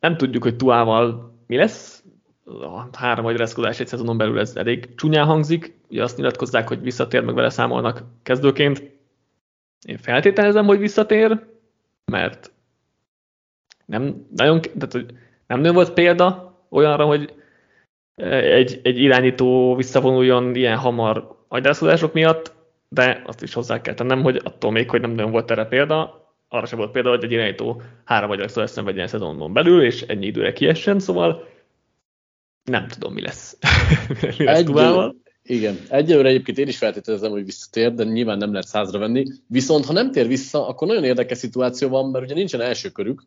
Nem tudjuk, hogy Tuával mi lesz. A három vagy reszkodás egy szezonon belül ez elég csúnyán hangzik. Ugye azt nyilatkozzák, hogy visszatér, meg vele számolnak kezdőként. Én feltételezem, hogy visszatér, mert nem nagyon, tehát, hogy nem nagyon volt példa olyanra, hogy egy, egy irányító visszavonuljon ilyen hamar agyrászkodások miatt, de azt is hozzá kell tennem, hogy attól még, hogy nem nagyon volt erre példa, arra sem volt példa, hogy egy irányító három agyrászkodást szenvedjen szezonon belül, és ennyi időre kiessen, szóval nem tudom, mi lesz. mi lesz egy, igen, egyelőre egyébként én is feltételezem, hogy visszatér, de nyilván nem lehet százra venni. Viszont ha nem tér vissza, akkor nagyon érdekes szituáció van, mert ugye nincsen első körük,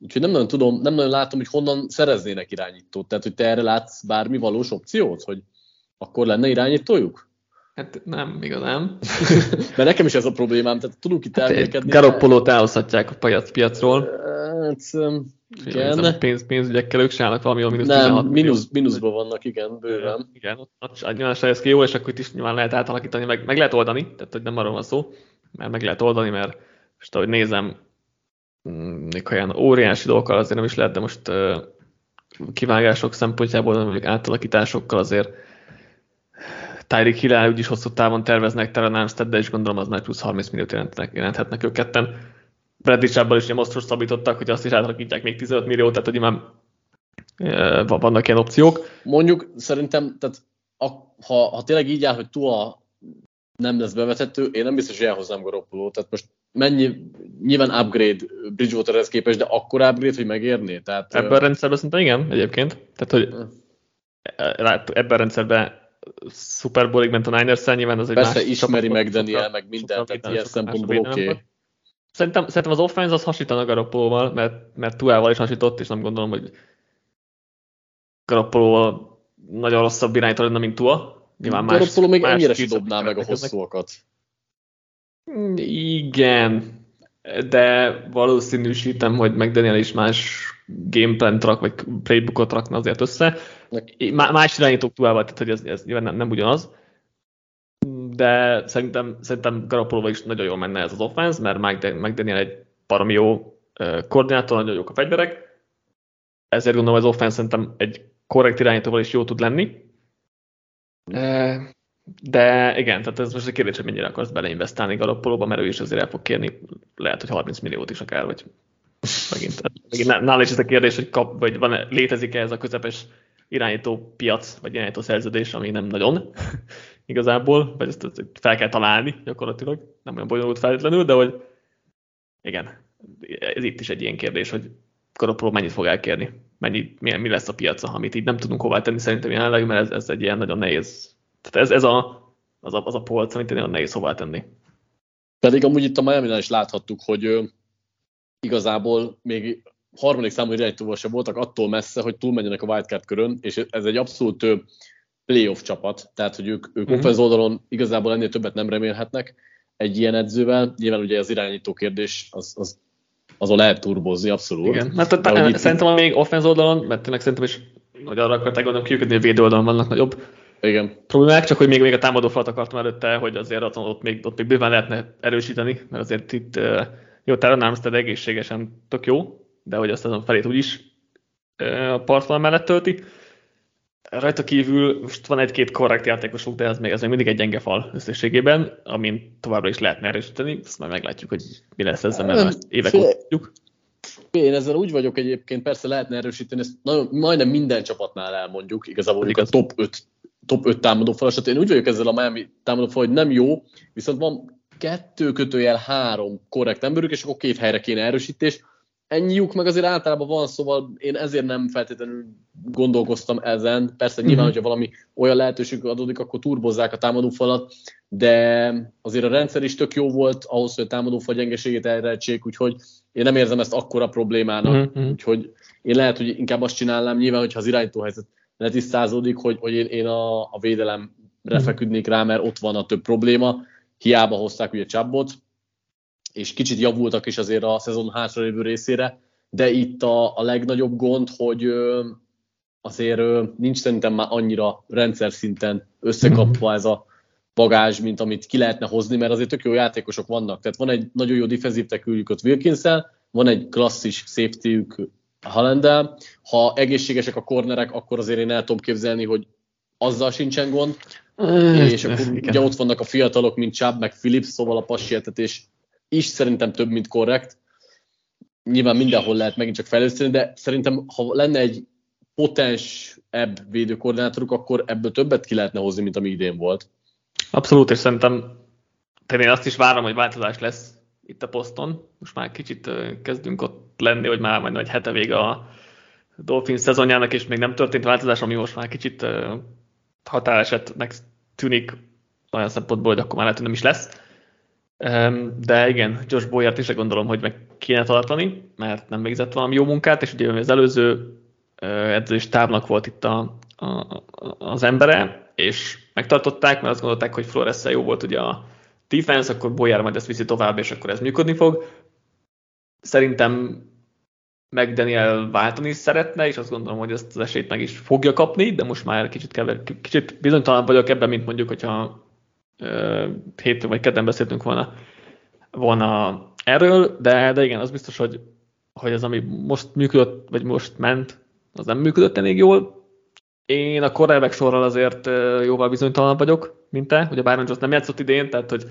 úgyhogy nem nagyon tudom, nem nagyon látom, hogy honnan szereznének irányítót. Tehát, hogy te erre látsz bármi valós opciót, hogy akkor lenne irányítójuk? Hát nem, igazán. Mert nekem is ez a problémám, tehát tudunk itt hát elmélkedni. Garoppolót elhozhatják a piac, piacról. Hát, igen. Pénz, pénzügyekkel ők se valami a mínusz Nem, 16 mínusz, mínuszban vannak, igen, bőven. Igen, ott, ott nyilván se ki jó, és akkor itt is nyilván lehet átalakítani, meg, meg lehet oldani, tehát hogy nem arról van szó, mert meg lehet oldani, mert most ahogy nézem, mm, még olyan óriási dolgokkal azért nem is lehet, de most uh, kivágások szempontjából, mondjuk átalakításokkal azért Tyreek Hill úgyis hosszú távon terveznek Terran Armstead, de is gondolom az nagy plusz 30 milliót jelenthetnek ők ketten. Bradley is most szabítottak, hogy azt is átalakítják még 15 milliót, tehát hogy már e, vannak ilyen opciók. Mondjuk szerintem, tehát a, ha, ha tényleg így áll, hogy Tua nem lesz bevetető, én nem biztos, hogy elhoznám Garoppolo. Tehát most mennyi, nyilván upgrade Bridgewaterhez képest, de akkor upgrade, hogy megérné? Tehát, ebben a rendszerben szerintem igen, egyébként. Tehát, hogy ebben a rendszerben Super Bowl-ig ment a Niners-szel, nyilván az egy Persze más ismeri meg Daniel, meg mindent, tehát ilyen szempontból oké. Okay. Szerintem, szerintem az offense az hasítana Garoppolóval, mert, mert Tuával is hasított, és nem gondolom, hogy Garoppolóval nagyon rosszabb irányító lenne, mint Tua. Nyilván más, Garoppolo még más ennyire sem dobná meg a hosszúakat. Igen, de valószínűsítem, hogy McDaniel is más gameplan rak, vagy playbookot rakna azért össze. Más irányítók Tuával, tehát hogy ez, ez nyilván nem, nem ugyanaz de szerintem, szerintem Garoppolo is nagyon jól menne ez az offense, mert Mike egy baromi jó koordinátor, nagyon jók a fegyverek, ezért gondolom az offense szerintem egy korrekt irányítóval is jó tud lenni. De igen, tehát ez most a kérdés, hogy mennyire akarsz beleinvestálni Garoppolóba, mert ő is azért el fog kérni, lehet, hogy 30 milliót is akár, vagy megint. megint nála is ez a kérdés, hogy kap, vagy van, létezik-e ez a közepes irányító piac, vagy irányító szerződés, ami nem nagyon igazából, vagy ezt, fel kell találni gyakorlatilag, nem olyan bonyolult feltétlenül, de hogy igen, ez itt is egy ilyen kérdés, hogy Garoppolo mennyit fog elkérni, mennyi, mi, mi lesz a piaca, amit így nem tudunk hová tenni szerintem jelenleg, mert ez, ez egy ilyen nagyon nehéz, tehát ez, ez a, az, a, az a polc, amit nagyon nehéz hová tenni. Pedig amúgy itt a miami is láthattuk, hogy ö, igazából még harmadik számú irányítóval sem voltak attól messze, hogy túlmenjenek a wildcard körön, és ez egy abszolút playoff csapat, tehát hogy ők, ők offense oldalon igazából ennél többet nem remélhetnek egy ilyen edzővel. Nyilván ugye az irányító kérdés az, az azon lehet turbozni, abszolút. Igen, mert hát a, itt... szerintem még offense oldalon, mert tényleg szerintem is, hogy arra akarták gondolom kiüködni, hogy védő oldalon vannak nagyobb igen. problémák, csak hogy még, még a támadó falat akartam előtte, hogy azért ott, ott, még, ott még bőven lehetne erősíteni, mert azért itt jó, Terran Armstead egészségesen tök jó, de hogy azt azon felét úgyis a partvonal mellett tölti rajta kívül most van egy-két korrekt játékosuk, de ez még, ez még mindig egy gyenge fal összességében, amin továbbra is lehetne erősíteni, azt majd meglátjuk, hogy mi lesz ezzel, mert már évek óta tudjuk. Én ezzel úgy vagyok egyébként, persze lehetne erősíteni, ezt nagyon, majdnem minden csapatnál elmondjuk, igazából a top 5, top 5 támadó falasat. Én úgy vagyok ezzel a Miami támadó fal, hogy nem jó, viszont van kettő kötőjel három korrekt emberük, és akkor két helyre kéne erősítés. Ennyi lyuk meg azért általában van, szóval én ezért nem feltétlenül gondolkoztam ezen. Persze nyilván, mm-hmm. hogyha valami olyan lehetőség adódik, akkor turbozzák a támadófalat, de azért a rendszer is tök jó volt ahhoz, hogy a támadófal gyengeségét elrejtsék, úgyhogy én nem érzem ezt akkora problémának, mm-hmm. úgyhogy én lehet, hogy inkább azt csinálnám, nyilván, hogyha az irányítóhelyzet letisztázódik, hogy, hogy én, én a, a védelemre mm-hmm. feküdnék rá, mert ott van a több probléma, hiába hozták ugye Csabbot, és kicsit javultak is azért a szezon hátralévő részére, de itt a, a legnagyobb gond, hogy ö, azért ö, nincs szerintem már annyira rendszer szinten összekapva ez a bagázs, mint amit ki lehetne hozni, mert azért tök jó játékosok vannak. Tehát van egy nagyon jó defenzív teküljük ott wilkins van egy klasszis safety-ük Halendel. Ha egészségesek a kornerek, akkor azért én el tudom képzelni, hogy azzal sincsen gond. és akkor ugye ott vannak a fiatalok, mint Chubb, meg Phillips, szóval a passietetés is szerintem több, mint korrekt. Nyilván mindenhol lehet megint csak fejleszteni, de szerintem ha lenne egy potens ebb védőkoordinátoruk, akkor ebből többet ki lehetne hozni, mint ami idén volt. Abszolút, és szerintem én azt is várom, hogy változás lesz itt a poszton. Most már kicsit kezdünk ott lenni, hogy már majd egy hete vége a Dolphins szezonjának, és még nem történt változás, ami most már kicsit határesetnek tűnik olyan szempontból, hogy akkor már lehet, hogy nem is lesz. De igen, Josh Boyert is gondolom, hogy meg kéne tartani, mert nem végzett valami jó munkát, és ugye az előző edzős tábnak volt itt a, a, az embere, és megtartották, mert azt gondolták, hogy flores jó volt ugye a defense, akkor Boyer majd ezt viszi tovább, és akkor ez működni fog. Szerintem meg Daniel váltani szeretne, és azt gondolom, hogy ezt az esélyt meg is fogja kapni, de most már kicsit, kever, kicsit bizonytalan vagyok ebben, mint mondjuk, hogyha hétfőn vagy kedden beszéltünk volna, volna erről, de, de igen, az biztos, hogy, hogy az, ami most működött, vagy most ment, az nem működött elég jól. Én a korrelvek sorral azért jóval bizonytalan vagyok, mint te. Ugye Byron Jones nem játszott idén, tehát hogy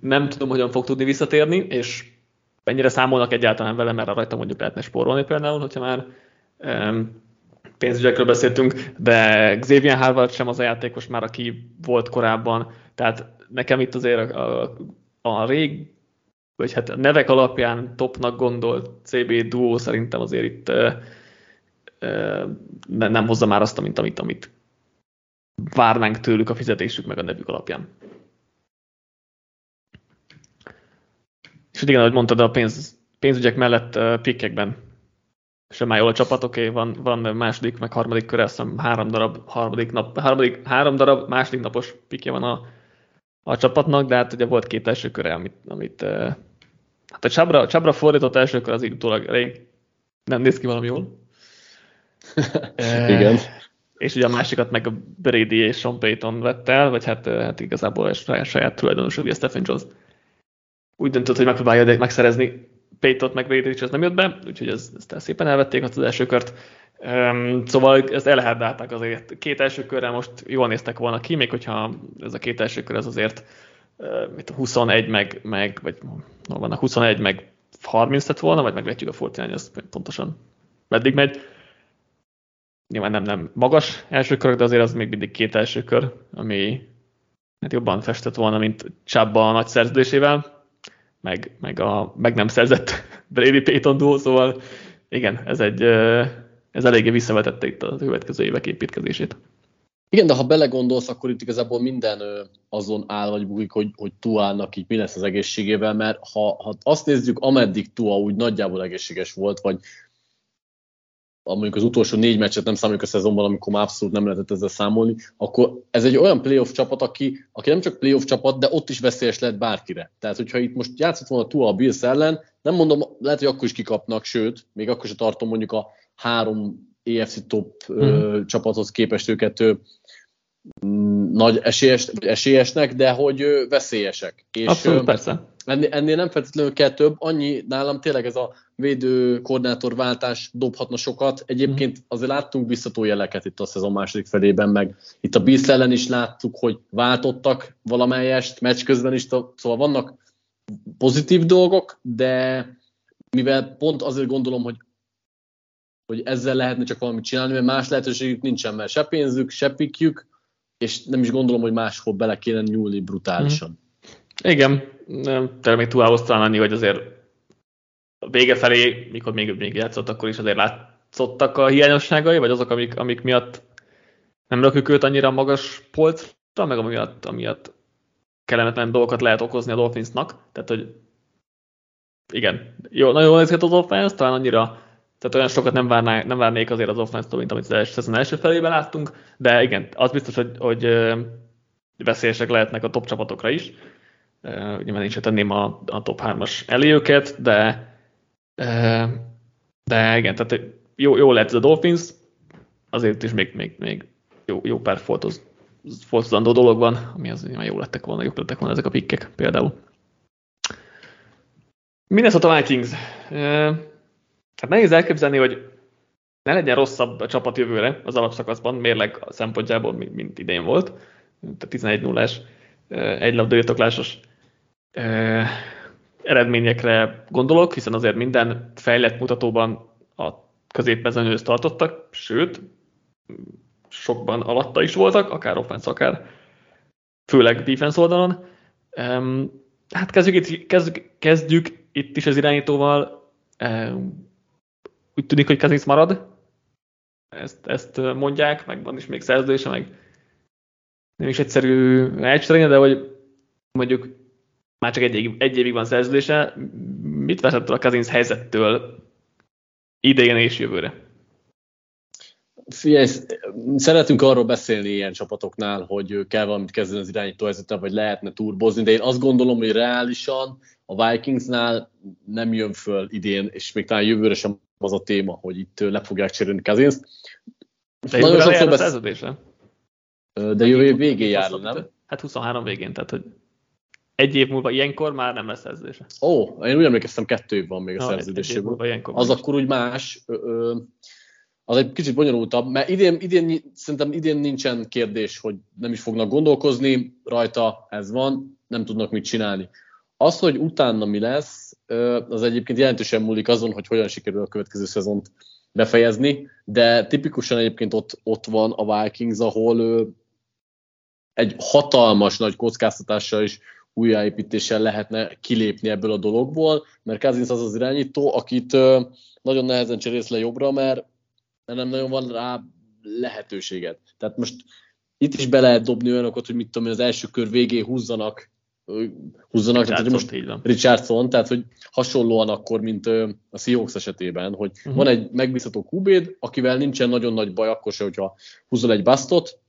nem tudom, hogyan fog tudni visszatérni, és mennyire számolnak egyáltalán vele, mert rajta mondjuk lehetne spórolni például, hogyha már pénzügyekről beszéltünk, de Xavier Harvard sem az a játékos már, aki volt korábban, tehát nekem itt azért a, a, a rég, vagy hát a nevek alapján topnak gondolt CB duó szerintem azért itt e, e, nem hozza már azt, mint amit, amit várnánk tőlük a fizetésük meg a nevük alapján. És igen, ahogy mondtad, a pénz, pénzügyek mellett pikkekben sem már jól a csapat, oké, okay, van, van második, meg harmadik köre, azt hiszem három darab, harmadik nap, harmadik, három darab második napos pikje van a, a csapatnak, de hát ugye volt két első köre, amit, amit uh, hát a Csabra, Csabra fordított első kör az így utólag elég nem néz ki valami jól. Igen. És ugye a másikat meg a Brady és Sean Payton vett el, vagy hát, hát igazából a saját, saját tulajdonos, ugye Stephen Jones úgy döntött, hogy megpróbálja megszerezni Paytot meg és ez nem jött be, úgyhogy ezt, ezt szépen elvették az első kört. Um, szóval ezt elherdálták azért. Két első körrel most jól néztek volna ki, még hogyha ez a két első kör az azért uh, mit, 21 meg, meg vagy no, vannak 21 meg 30 lett volna, vagy megvetjük a Fortinány, az pontosan meddig megy. Nyilván nem, nem magas első kör, de azért az még mindig két első kör, ami hát jobban festett volna, mint Csabba a nagy szerződésével meg, meg a meg nem szerzett Brady Payton duo, szóval igen, ez egy ez eléggé visszavetette itt a következő évek építkezését. Igen, de ha belegondolsz, akkor itt igazából minden azon áll vagy bugik, hogy, hogy Tuának így mi lesz az egészségével, mert ha, ha azt nézzük, ameddig Tua úgy nagyjából egészséges volt, vagy mondjuk az utolsó négy meccset nem számoljuk a szezonban, amikor már abszolút nem lehetett ezzel számolni, akkor ez egy olyan playoff csapat, aki, aki nem csak playoff csapat, de ott is veszélyes lehet bárkire. Tehát, hogyha itt most játszott volna Tua a Bills ellen, nem mondom, lehet, hogy akkor is kikapnak, sőt, még akkor is tartom mondjuk a három EFC top mm. ö, mhm. csapathoz képest őket ö, nagy esélyes, esélyesnek, de hogy ö, veszélyesek. És, Abszolút, ö, persze. Ennél, ennél nem feltétlenül kell több, annyi nálam tényleg ez a védő koordinátor váltás dobhatna sokat. Egyébként mhm. azért láttunk biztató jeleket itt a szezon második felében, meg itt a Beast ellen is láttuk, hogy váltottak valamelyest, meccs közben is, szóval vannak pozitív dolgok, de mivel pont azért gondolom, hogy hogy ezzel lehetne csak valamit csinálni, mert más lehetőségük nincsen, mert se pénzük, se pikjük, és nem is gondolom, hogy máshol bele kéne nyúlni brutálisan. Mm. Igen, tényleg még túl talán annyi, hogy azért a vége felé, mikor még, még játszott, akkor is azért látszottak a hiányosságai, vagy azok, amik, amik miatt nem rakjuk őt annyira magas polcra, meg amiatt, amiatt kellemetlen dolgokat lehet okozni a Dolphinsnak. Tehát, hogy igen, jó, nagyon jól nézhet az offense, talán annyira tehát olyan sokat nem, várná, nem várnék azért az offense mint amit az első szezon első felében láttunk, de igen, az biztos, hogy, hogy veszélyesek lehetnek a top csapatokra is. Ugye már is tenném a, a top 3-as elé de de igen, tehát jó, jó lett ez a Dolphins, azért is még, még, még jó, jó pár foltoz, foltozandó dolog van, ami az már jó lettek volna, jobb lettek volna ezek a pikkek például. Minnesota Vikings. Hát nehéz elképzelni, hogy ne legyen rosszabb a csapat jövőre az alapszakaszban, mérleg szempontjából, mint idén volt. Tehát 11 0 egy labda birtoklásos eredményekre gondolok, hiszen azért minden fejlett mutatóban a középmezőnyhöz tartottak, sőt, sokban alatta is voltak, akár offense, akár főleg defense oldalon. Hát kezdjük itt, kezdjük, kezdjük itt is az irányítóval. Úgy tűnik, hogy Kazinsz marad. Ezt, ezt mondják, meg van is még szerződése, meg nem is egyszerű elcserélni, de hogy mondjuk már csak egy, évig, egy évig van szerződése, mit veszett a Kazinsz helyzettől idején és jövőre? Figyelj, szeretünk arról beszélni ilyen csapatoknál, hogy kell valamit kezdeni az irányító helyzettel, vagy lehetne turbozni, de én azt gondolom, hogy reálisan a Vikingsnál nem jön föl idén, és még talán jövőre sem az a téma, hogy itt le fogják cserélni Kazinsz. De Nagyon sokszor besz... De jövő év végén jár, nem? Hát 23 végén, tehát hogy egy év múlva ilyenkor már nem lesz szerződése. Ó, én úgy emlékeztem, kettő év van még a szerződésében. Az akkor úgy más. Ö, ö, az egy kicsit bonyolultabb, mert idén, idén, szerintem idén nincsen kérdés, hogy nem is fognak gondolkozni rajta, ez van, nem tudnak mit csinálni. Az, hogy utána mi lesz, az egyébként jelentősen múlik azon, hogy hogyan sikerül a következő szezont befejezni, de tipikusan egyébként ott, ott van a Vikings, ahol egy hatalmas nagy kockáztatással is újjáépítéssel lehetne kilépni ebből a dologból, mert Kazinsz az az irányító, akit nagyon nehezen cserélsz le jobbra, mert nem nagyon van rá lehetőséged. Tehát most itt is be lehet dobni olyanokat, hogy mit tudom én, az első kör végén húzzanak húzzanak, tehát, hogy most. Richardson, tehát hogy hasonlóan akkor, mint a Seahawks esetében, hogy uh-huh. van egy megbízható kubéd, akivel nincsen nagyon nagy baj, akkor se, hogyha húzol egy basztot.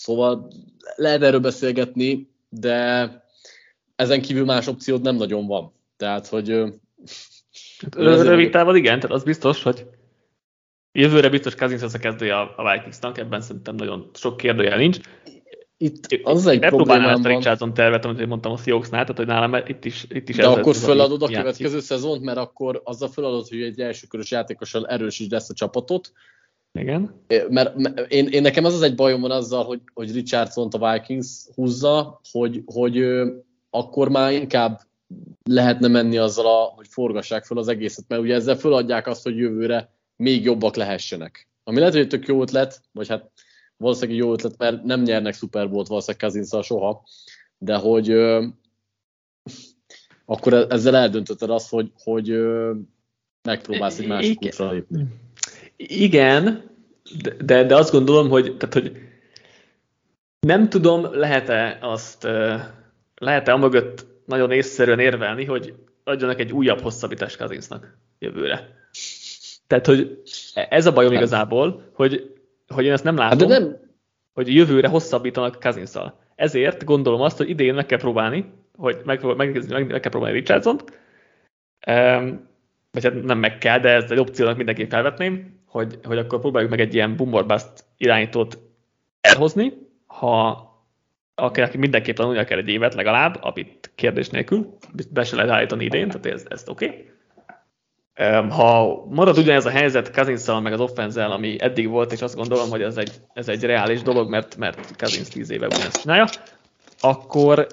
Szóval lehet erről beszélgetni, de ezen kívül más opciód nem nagyon van. Tehát, hogy... Hát, rövid távon igen, tehát az biztos, hogy jövőre biztos Kazinsz lesz a kezdője a Vikingsnak, ebben szerintem nagyon sok kérdőjel nincs itt az egy problémám ezt a Richardson tervet, amit mondtam a Seahawksnál, tehát hogy nálam itt is, itt is De akkor föladod a következő szezont, mert akkor azzal föladod, hogy egy elsőkörös játékossal erősítsd ezt a csapatot. Igen. Mert, mert én, én, nekem az az egy bajom van azzal, hogy, hogy richardson a Vikings húzza, hogy, hogy ő, akkor már inkább lehetne menni azzal, a, hogy forgassák fel az egészet, mert ugye ezzel föladják azt, hogy jövőre még jobbak lehessenek. Ami lehet, hogy tök jó ötlet, vagy hát valószínűleg jó ötlet, mert nem nyernek Super Bowl-t valószínűleg kazinsz soha, de hogy ö, akkor ezzel eldöntötted azt, hogy, hogy ö, megpróbálsz egy másik útra lépni. Igen, de, de azt gondolom, hogy, tehát, hogy nem tudom, lehet-e azt, lehet-e amögött nagyon észszerűen érvelni, hogy adjanak egy újabb hosszabbítást Kazinsznak jövőre. Tehát, hogy ez a bajom hát. igazából, hogy hogy én ezt nem látom, hát de nem. hogy jövőre hosszabbítanak Kazinszal. Ezért gondolom azt, hogy idén meg kell próbálni, hogy meg, meg, meg, meg kell próbálni Richardson-t, um, vagy hát nem meg kell, de ez egy opciónak mindenképp felvetném, hogy, hogy akkor próbáljuk meg egy ilyen boomer bust irányítót elhozni, ha akinek mindenképp tanulnia kell egy évet legalább, amit kérdés nélkül, be se lehet állítani idén, tehát ez, ez oké. Okay. Ha marad ugyanez a helyzet Kazinszal meg az offenzel, ami eddig volt, és azt gondolom, hogy ez egy, ez egy reális dolog, mert, mert Kazinsz 10 éve ugyanezt csinálja, akkor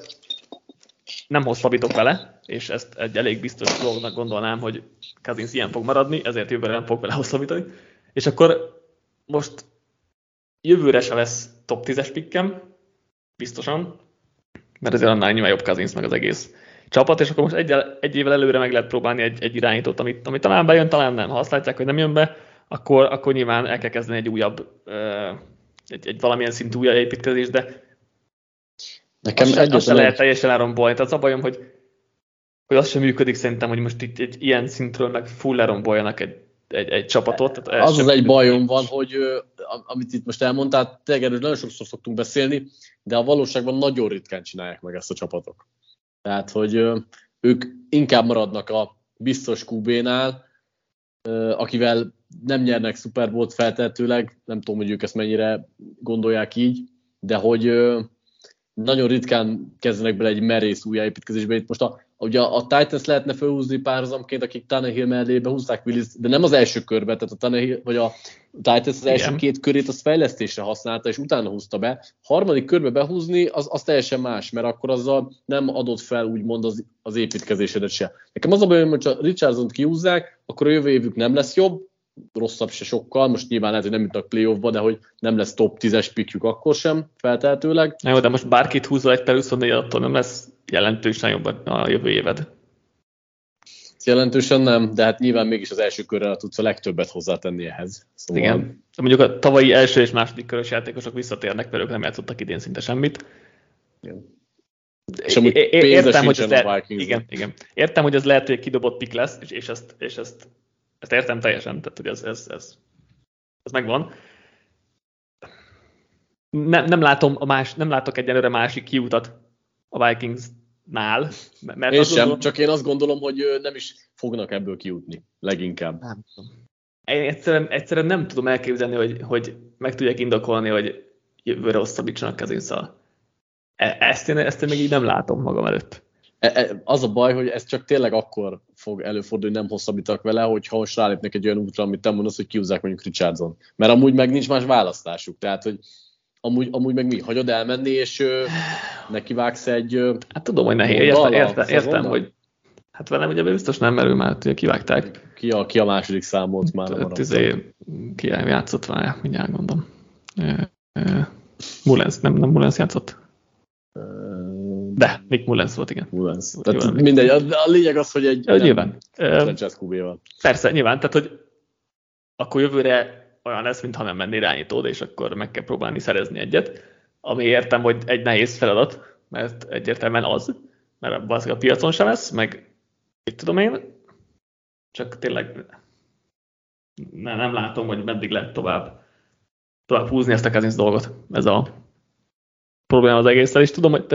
nem hosszabbítok vele, és ezt egy elég biztos dolognak gondolnám, hogy Kazinsz ilyen fog maradni, ezért jövőre nem fog vele hosszabbítani. És akkor most jövőre se lesz top 10-es pikkem, biztosan, mert ezért annál nyilván jobb Kazinsz meg az egész csapat, és akkor most egy, egy évvel előre meg lehet próbálni egy, egy irányítót, amit, amit talán bejön, talán nem. Ha azt látják, hogy nem jön be, akkor, akkor nyilván el kell kezdeni egy újabb, egy, egy valamilyen szintű újabb építkezés, de Nekem azt, azt se lehet teljesen lerombolni. Tehát az a bajom, hogy, hogy az sem működik szerintem, hogy most itt egy ilyen szintről meg full leromboljanak egy, egy, egy csapatot. Tehát az az egy bajom van, hogy amit itt most elmondtál, tényleg erről nagyon sokszor szoktunk beszélni, de a valóságban nagyon ritkán csinálják meg ezt a csapatok. Tehát, hogy ők inkább maradnak a biztos QB-nál, akivel nem nyernek Super Bowl-t feltehetőleg, nem tudom, hogy ők ezt mennyire gondolják így, de hogy nagyon ritkán kezdenek bele egy merész újjáépítkezésbe. Itt most a, ugye a Titans lehetne felhúzni párhuzamként, akik Tannehill mellé behúzták Willis, de nem az első körbe, tehát a Tannehill, vagy a Titans az első Igen. két körét az fejlesztésre használta, és utána húzta be. Harmadik körbe behúzni, az, az teljesen más, mert akkor azzal nem adott fel úgymond az, az építkezésedet se. Nekem az a baj, hogy ha Richardson-t kiúzzák, akkor a jövő évük nem lesz jobb, rosszabb se sokkal, most nyilván lehet, hogy nem jutnak playoffba, de hogy nem lesz top 10-es pikjük akkor sem, feltehetőleg. Jó, de most bárkit húzol egy per 24 attól nem lesz jelentősen jobb a jövő éved. Jelentősen nem, de hát nyilván mégis az első körrel tudsz a legtöbbet hozzátenni ehhez. Szóval... Igen. De mondjuk a tavalyi első és második körös játékosok visszatérnek, mert ők nem játszottak idén szinte semmit. Igen. És amúgy értem, hogy ez lehet, igen, igen. Értem, hogy ez lehet, hogy egy kidobott pik lesz, és, és, ezt, és ezt ezt értem teljesen, tehát hogy ez, ez, ez, ez megvan. Nem, nem, látom a más, nem látok egyenlőre másik kiutat a Vikingsnál. Mert én sem, gondolom, csak én azt gondolom, hogy nem is fognak ebből kijutni, leginkább. Nem tudom. Én egyszerűen, egyszerűen nem tudom elképzelni, hogy, hogy meg tudják indokolni, hogy jövőre hosszabbítsanak kezénszal. E, ezt én, ezt én még így nem látom magam előtt. E, e, az a baj, hogy ez csak tényleg akkor fog előfordulni, nem hosszabbítak vele, hogyha most rálépnek egy olyan útra, amit te mondasz, hogy kiúzzák mondjuk Richardson. Mert amúgy meg nincs más választásuk. Tehát, hogy amúgy, amúgy meg mi? Hagyod elmenni, és ö, vágsz egy... Ö, hát tudom, hogy nehéz. Értem, értem, értem hogy Hát velem ugye biztos nem mert ugye kivágták. Ki a, ki a második számot már nem izé, Ki játszott vele, mindjárt gondolom. Mullens, nem, nem Mullens játszott? De, Nick Mullens volt, igen. Mullens. Tehát nyilván, mindegy, a, a lényeg az, hogy egy ja, nyilván. van. Persze, nyilván, tehát hogy akkor jövőre olyan lesz, mintha nem menni irányítód, és akkor meg kell próbálni szerezni egyet, ami értem, hogy egy nehéz feladat, mert egyértelműen az, mert az a piacon sem lesz, meg mit tudom én, csak tényleg ne, nem látom, hogy meddig lehet tovább, tovább húzni ezt a Kazinsz dolgot. Ez a probléma az egésszel, és tudom, hogy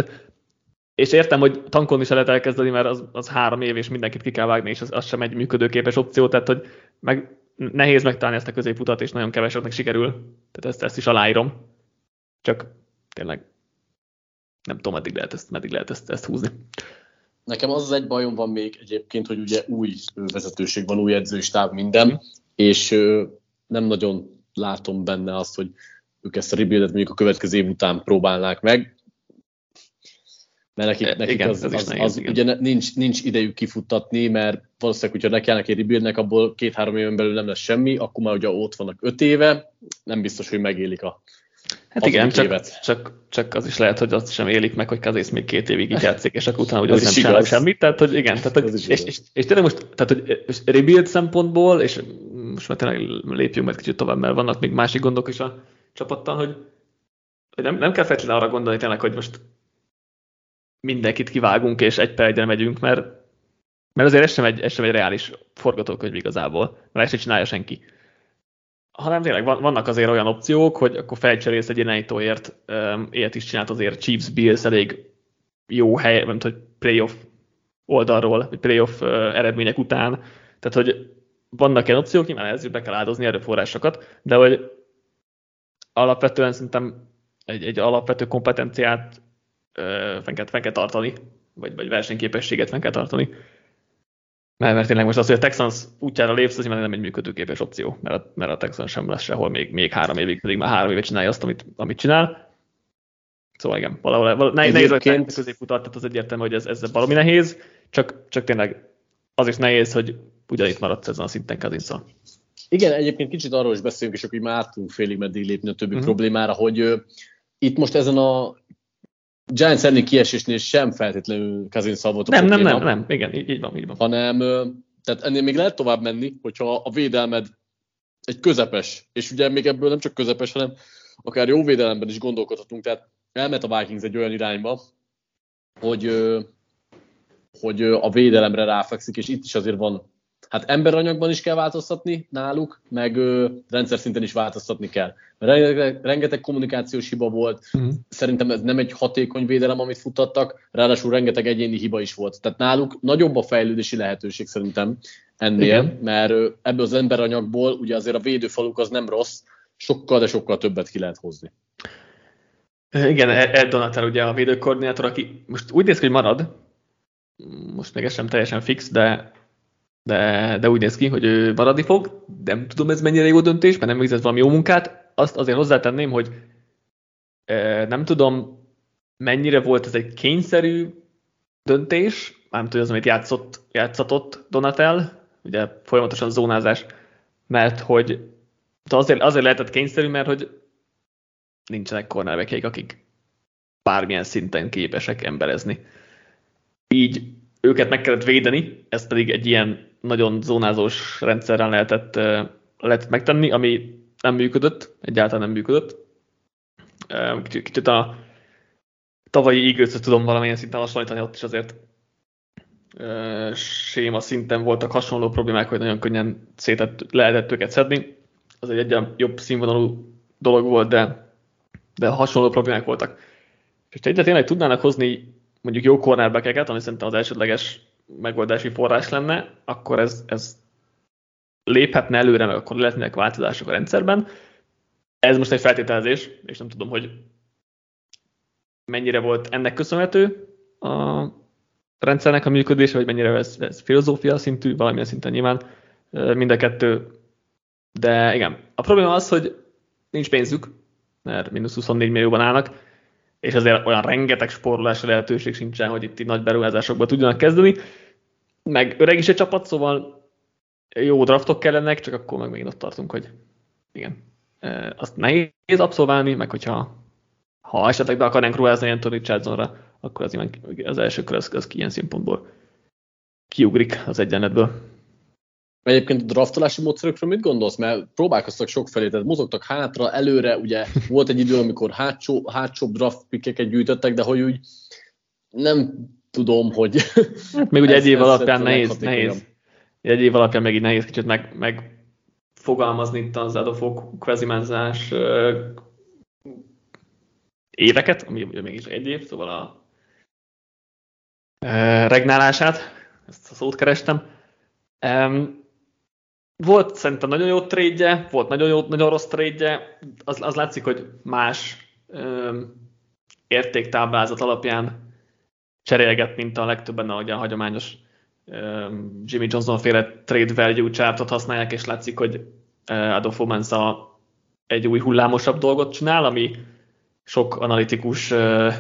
és értem, hogy tankolni se lehet elkezdeni, mert az, az három év, és mindenkit ki kell vágni, és az, az sem egy működőképes opció, tehát hogy meg, nehéz megtalálni ezt a középutat, és nagyon keveseknek sikerül. Tehát ezt, ezt is aláírom. Csak tényleg nem tudom, meddig lehet ezt, meddig lehet ezt, ezt húzni. Nekem az az egy bajom van még egyébként, hogy ugye új vezetőség van, új edzőstáv, minden, mm. és nem nagyon látom benne azt, hogy ők ezt a rebuildet mondjuk a következő év után próbálnák meg mert nekik, e, nekik igen, az, az, az, nehéz, az ugye nincs, nincs idejük kifuttatni, mert valószínűleg, hogyha nekelnek egy rebuildnek, abból két-három éven belül nem lesz semmi, akkor már ugye ott vannak öt éve, nem biztos, hogy megélik a Hát igen, csak, csak, csak, az is lehet, hogy azt sem élik meg, hogy Kazész még két évig így játszik, és akkor utána ugye nem csinál semmit. Tehát, hogy igen, tehát, hogy, és, és, és, tényleg most, tehát, hogy rebuild szempontból, és most már tényleg lépjünk meg kicsit tovább, mert vannak még másik gondok is a csapattal, hogy, hogy nem, nem kell feltétlenül arra gondolni tényleg, hogy most mindenkit kivágunk, és egy per egyre megyünk, mert, mert azért ez sem, egy, ez sem egy reális forgatókönyv igazából, mert ezt sem csinálja senki. Hanem tényleg vannak azért olyan opciók, hogy akkor felcserélsz egy irányítóért, élet is csinált azért Chiefs Bills elég jó hely, nem hogy playoff oldalról, vagy playoff eredmények után. Tehát, hogy vannak ilyen opciók, nyilván ezért be kell áldozni erőforrásokat, de hogy alapvetően szerintem egy, egy alapvető kompetenciát fenn kell, fenn kell tartani, vagy, vagy versenyképességet fenn kell tartani. Mert, mert tényleg most az, hogy a Texans útjára lépsz, az nem egy működőképes opció, mert a, mert a Texans sem lesz sehol még, még három évig, pedig már három éve csinálja azt, amit, amit csinál. Szóval igen, valahol, valahol nehéz Egyébként... a középutat, tehát az egyértelmű, hogy ez, ez valami nehéz, csak, csak tényleg az is nehéz, hogy ugyanitt maradsz ezen a szinten Kazinszal. Igen, egyébként kicsit arról is beszélünk, és akkor így már tudunk félig meddig lépni a többi uh-huh. problémára, hogy uh, itt most ezen a Giants elleni kiesésnél sem feltétlenül Kazin volt Nem, nem, nem, nem, igen, így, így van, így van. Hanem, tehát ennél még lehet tovább menni, hogyha a védelmed egy közepes, és ugye még ebből nem csak közepes, hanem akár jó védelemben is gondolkodhatunk, tehát elment a Vikings egy olyan irányba, hogy, hogy a védelemre ráfekszik, és itt is azért van, hát emberanyagban is kell változtatni náluk, meg rendszer szinten is változtatni kell. Mert rengeteg, rengeteg kommunikációs hiba volt, uh-huh. szerintem ez nem egy hatékony védelem, amit futtattak, ráadásul rengeteg egyéni hiba is volt. Tehát náluk nagyobb a fejlődési lehetőség szerintem ennél, Igen. mert ebből az emberanyagból ugye azért a védőfaluk az nem rossz, sokkal, de sokkal többet ki lehet hozni. Igen, Ed Donatel ugye a védőkoordinátor, aki most úgy néz ki, hogy marad, most még ez sem teljesen fix, de, de, de úgy néz ki, hogy ő maradni fog, de nem tudom ez mennyire jó döntés, mert nem végzett valami jó munkát. Azt azért hozzátenném, hogy nem tudom mennyire volt ez egy kényszerű döntés, nem tudom, az, amit játszott, játszatott Donatel, ugye folyamatosan zónázás, mert hogy azért, azért lehetett kényszerű, mert hogy nincsenek cornerback akik bármilyen szinten képesek emberezni. Így őket meg kellett védeni, ezt pedig egy ilyen nagyon zónázós rendszerrel lehetett, lehetett megtenni, ami nem működött, egyáltalán nem működött. Kicsit a tavalyi eagles tudom valamilyen szinten hasonlítani, ott is azért séma szinten voltak hasonló problémák, hogy nagyon könnyen szétett, lehetett őket szedni. Az egy egyen jobb színvonalú dolog volt, de de hasonló problémák voltak. És ha egyre tényleg tudnának hozni mondjuk jó cornerbackeket, ami szerintem az elsődleges megoldási forrás lenne, akkor ez, ez léphetne előre, meg akkor lehetnének változások a rendszerben. Ez most egy feltételezés, és nem tudom, hogy mennyire volt ennek köszönhető a rendszernek a működése, vagy mennyire ez, ez filozófia szintű, valamilyen szinten nyilván mind a kettő. De igen, a probléma az, hogy nincs pénzük, mert mínusz 24 millióban állnak, és azért olyan rengeteg spórolási lehetőség sincsen, hogy itt nagy beruházásokba tudjanak kezdeni. Meg öreg is egy csapat, szóval jó draftok kellenek, csak akkor meg megint ott tartunk, hogy igen, azt nehéz abszolválni, meg hogyha ha esetleg be akarnánk ruházni Anthony Richardsonra, akkor az, az első kör az, az ilyen szempontból kiugrik az egyenletből. Egyébként a draftolási módszerekről mit gondolsz? Mert próbálkoztak sok felé, tehát mozogtak hátra, előre, ugye volt egy idő, amikor hátsó, hátsó draft pickeket gyűjtöttek, de hogy úgy nem tudom, hogy... Hát még ugye egy év alapján nehéz, nehéz, egy év alapján meg így nehéz kicsit meg, meg fogalmazni itt az adofok kvezimenzás éveket, ami ugye mégis egy év, szóval a regnálását, ezt a szót kerestem. Um, volt szerintem nagyon jó trade volt nagyon, jó, nagyon rossz trade az, az látszik, hogy más öm, értéktáblázat alapján cserélget, mint a legtöbben a, a hagyományos öm, Jimmy Johnson féle trade value chartot használják, és látszik, hogy Adolfo Mensa egy új hullámosabb dolgot csinál, ami sok analitikus ö,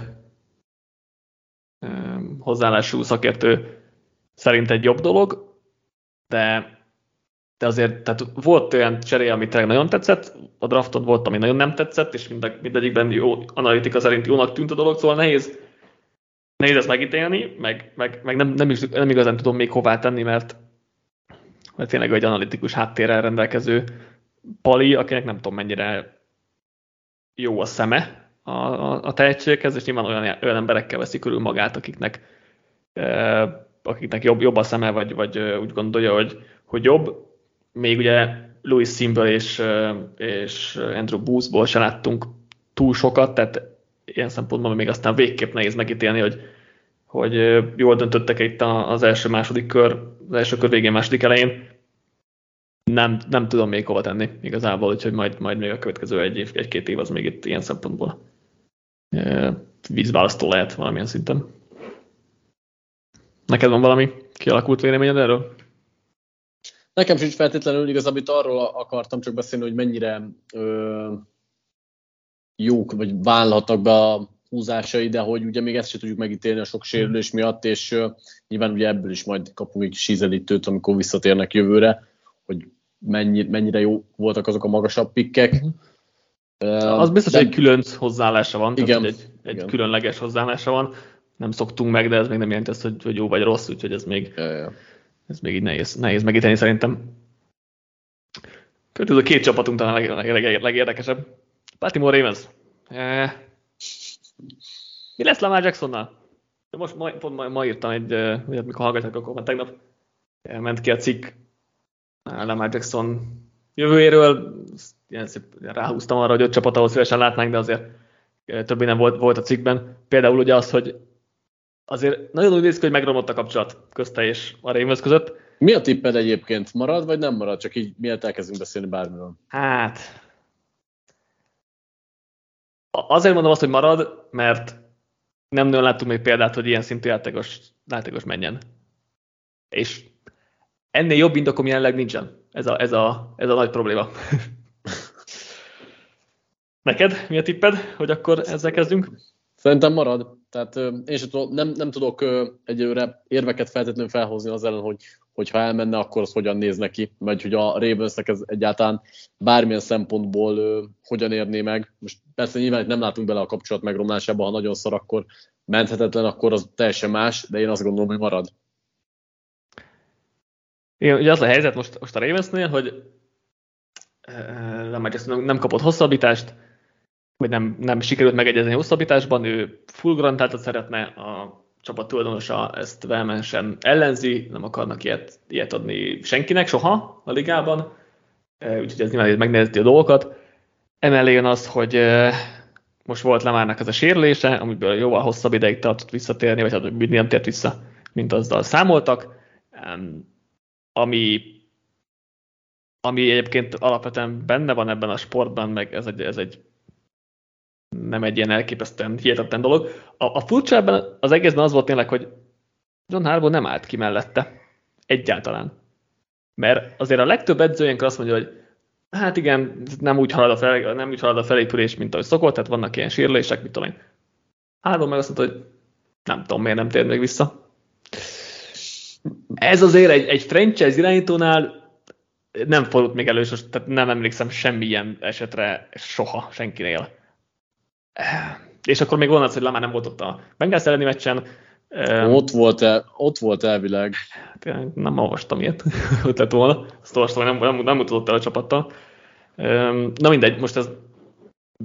hozzáállású szakértő szerint egy jobb dolog, de de azért tehát volt olyan cseré, ami tényleg nagyon tetszett, a drafton volt, ami nagyon nem tetszett, és mind, mindegyikben jó analitika szerint jónak tűnt a dolog, szóval nehéz, nehéz ezt megítélni, meg, meg, meg nem, nem, is, nem igazán tudom még hová tenni, mert, mert tényleg egy analitikus háttérrel rendelkező pali, akinek nem tudom mennyire jó a szeme a, a, a tehetséghez, és nyilván olyan, olyan emberekkel veszi körül magát, akiknek, eh, akiknek jobb, jobb a szeme, vagy, vagy úgy gondolja, hogy, hogy jobb, még ugye Louis Simből és, és Andrew Boothból se láttunk túl sokat, tehát ilyen szempontból még aztán végképp nehéz megítélni, hogy, hogy jól döntöttek itt az első-második kör, az első kör végén, második elején. Nem, nem tudom még hova tenni igazából, úgyhogy majd, majd még a következő egy év, egy-két év az még itt ilyen szempontból vízválasztó lehet valamilyen szinten. Neked van valami kialakult véleményed erről? Nekem sincs feltétlenül igaz, amit arról akartam csak beszélni, hogy mennyire ö, jók, vagy válhatnak be a húzásai, de hogy ugye még ezt sem tudjuk megítélni a sok sérülés miatt, és ö, nyilván ugye ebből is majd kapunk egy sízelítőt, amikor visszatérnek jövőre, hogy mennyi, mennyire jó voltak azok a magasabb pikkek. Uh, az biztos, de... hogy egy külön hozzáállása van, igen, tehát, egy, egy igen. különleges hozzáállása van. Nem szoktunk meg, de ez még nem jelenti azt, hogy, hogy jó vagy rossz, úgyhogy ez még, ja, ja. Ez még így nehéz, nehéz megítélni szerintem. Következő két csapatunk talán a leg, leg, leg, legérdekesebb. Baltimore Ravens. Eh, mi lesz Lamar Jacksonnal? De most ma, pont ma, ma írtam egy, vagy mikor hallgatják, akkor már tegnap ment ki a cikk Lamar Jackson jövőjéről. Ilyen szép, ráhúztam arra, hogy öt csapat, ahol szívesen látnánk, de azért többé nem volt, volt a cikkben. Például ugye az, hogy azért nagyon úgy néz ki, hogy megromlott a kapcsolat közte és a Ravens között. Mi a tipped egyébként? Marad vagy nem marad? Csak így miért elkezdünk beszélni bármiről. Hát, azért mondom azt, hogy marad, mert nem nagyon láttunk még példát, hogy ilyen szintű játékos, játékos menjen. És ennél jobb indokom jelenleg nincsen. Ez a, ez a, ez a nagy probléma. Neked mi a tipped, hogy akkor ezzel kezdünk? Szerintem marad. Tehát én sem tudom, nem, nem tudok egyelőre érveket feltétlenül felhozni az ellen, hogy hogyha elmenne, akkor az hogyan néz neki, vagy hogy a Ravensnek ez egyáltalán bármilyen szempontból ö, hogyan érné meg. Most persze nyilván nem látunk bele a kapcsolat megromlásába, ha nagyon szar, akkor menthetetlen, akkor az teljesen más, de én azt gondolom, hogy marad. Igen, ugye az a helyzet most, most a Ravensnél, hogy nem, nem kapott hosszabbítást, vagy nem, nem sikerült megegyezni hosszabbításban, ő full grantátot szeretne, a csapat tulajdonosa ezt vehemensen ellenzi, nem akarnak ilyet, ilyet adni senkinek soha a ligában, úgyhogy ez nyilván megnehezíti a dolgokat. Emellé jön az, hogy most volt Lemárnak ez a sérülése, amiből jóval hosszabb ideig tartott visszatérni, vagy hát nem tért vissza, mint azzal számoltak, ami, ami egyébként alapvetően benne van ebben a sportban, meg ez egy, ez egy nem egy ilyen elképesztően hihetetlen dolog. A, a furcsa az egészben az volt tényleg, hogy John Harbaugh nem állt ki mellette. Egyáltalán. Mert azért a legtöbb edző ilyenkor azt mondja, hogy hát igen, nem úgy halad a, fel, nem úgy halad a felépülés, mint ahogy szokott, tehát vannak ilyen sérülések, mit tudom én. Harbaugh meg azt mondta, hogy nem tudom, miért nem tér még vissza. Ez azért egy, egy franchise irányítónál nem fordult még elő, tehát nem emlékszem semmilyen esetre soha senkinél és akkor még van az, hogy Lamar nem volt ott a Bengals elleni meccsen. Ott volt, el, ott volt elvileg. Hát, nem olvastam ilyet, ott lett volna. Azt olvastam, nem, nem, nem mutatott el a csapattal. Na mindegy, most ez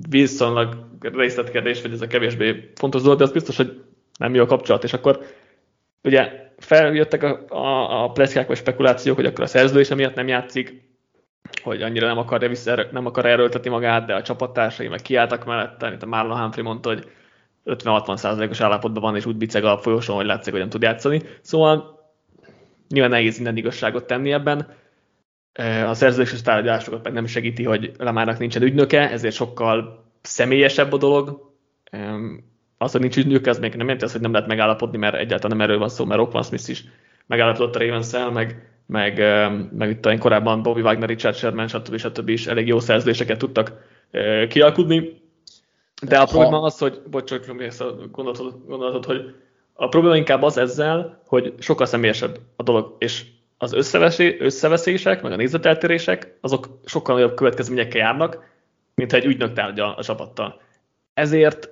viszonylag részletkérdés, vagy ez a kevésbé fontos dolog, de az biztos, hogy nem jó a kapcsolat, és akkor ugye feljöttek a, a, a pleszkák vagy spekulációk, hogy akkor a szerződése miatt nem játszik, hogy annyira nem akar, vissza, nem akar erőltetni magát, de a csapattársai meg kiálltak mellette, mint a Marlon Humphrey mondta, hogy 50-60%-os állapotban van, és úgy biceg a folyosón, hogy látszik, hogy nem tud játszani. Szóval nyilván nehéz minden igazságot tenni ebben. A szerződéses tárgyalásokat meg nem segíti, hogy Lamárnak nincsen ügynöke, ezért sokkal személyesebb a dolog. Az, hogy nincs ügynöke, az még nem jelenti azt, hogy nem lehet megállapodni, mert egyáltalán nem erről van szó, mert Rockman Smith is megállapodott a ravens meg meg, meg itt én korábban Bobby Wagner, Richard Sherman, stb. stb. is elég jó szerződéseket tudtak kialkudni. De a probléma az, hogy, bocs, csak ezt gondolatod, gondolatod, hogy a probléma inkább az ezzel, hogy sokkal személyesebb a dolog, és az összeveszések, meg a nézeteltérések, azok sokkal nagyobb következményekkel járnak, mint ha egy ügynök tárgya a csapattal. Ezért,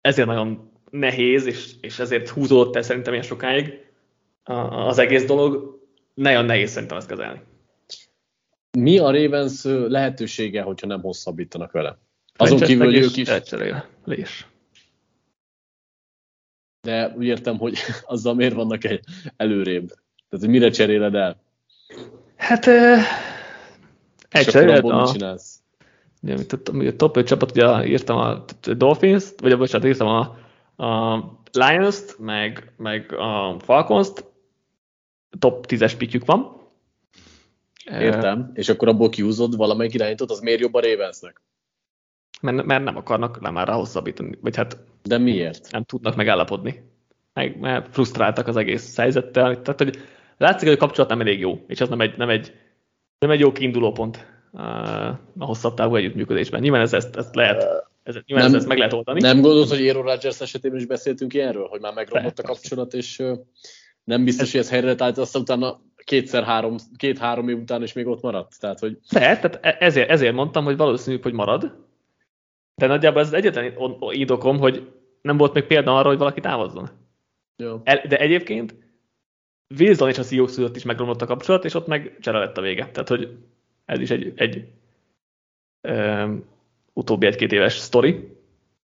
ezért nagyon nehéz, és, és ezért húzódott el szerintem ilyen sokáig az egész dolog, nagyon nehéz szerintem ezt kezelni. Mi a Ravens lehetősége, hogyha nem hosszabbítanak vele? Azon kívül, hogy ők is... Lés. De úgy értem, hogy azzal miért vannak egy előrébb? Tehát, hogy mire cseréled el? Hát... Uh, elcseréled a... Mit csinálsz? Ugye, a top 5 csapat, ugye írtam a Dolphins-t, vagy bocsánat, írtam a, a Lions-t, meg, meg a Falcons-t, top 10-es pitjük van. Értem. És akkor abból kihúzod valamelyik irányítót, az miért jobb a Ravensnek? mert, mert nem akarnak Lamarra hosszabbítani, vagy hát De miért? nem tudnak megállapodni. Meg, mert frusztráltak az egész helyzettel. Tehát, hogy látszik, hogy a kapcsolat nem elég jó, és az nem egy, nem egy, nem egy jó kiinduló pont a hosszabb távú együttműködésben. Nyilván ez, ezt, ezt lehet, ez, nyilván nem, ez, ezt meg lehet oldani. Nem gondolod, hogy Aaron Rodgers esetében is beszéltünk ilyenről, hogy már megromlott a kapcsolat, és nem biztos, hogy ez helyre tehát aztán utána kétszer-három, két-három év után is még ott maradt. Tehát, hogy... Lehet, tehát e- ezért, ezért mondtam, hogy valószínűbb, hogy marad, de nagyjából ez az egyetlen indokom, hogy nem volt még példa arra, hogy valaki távozzon. Jó. De egyébként Wilson és a Seahawks között is megromlott a kapcsolat, és ott meg csere lett a vége. Tehát, hogy ez is egy, egy um, utóbbi egy-két éves sztori.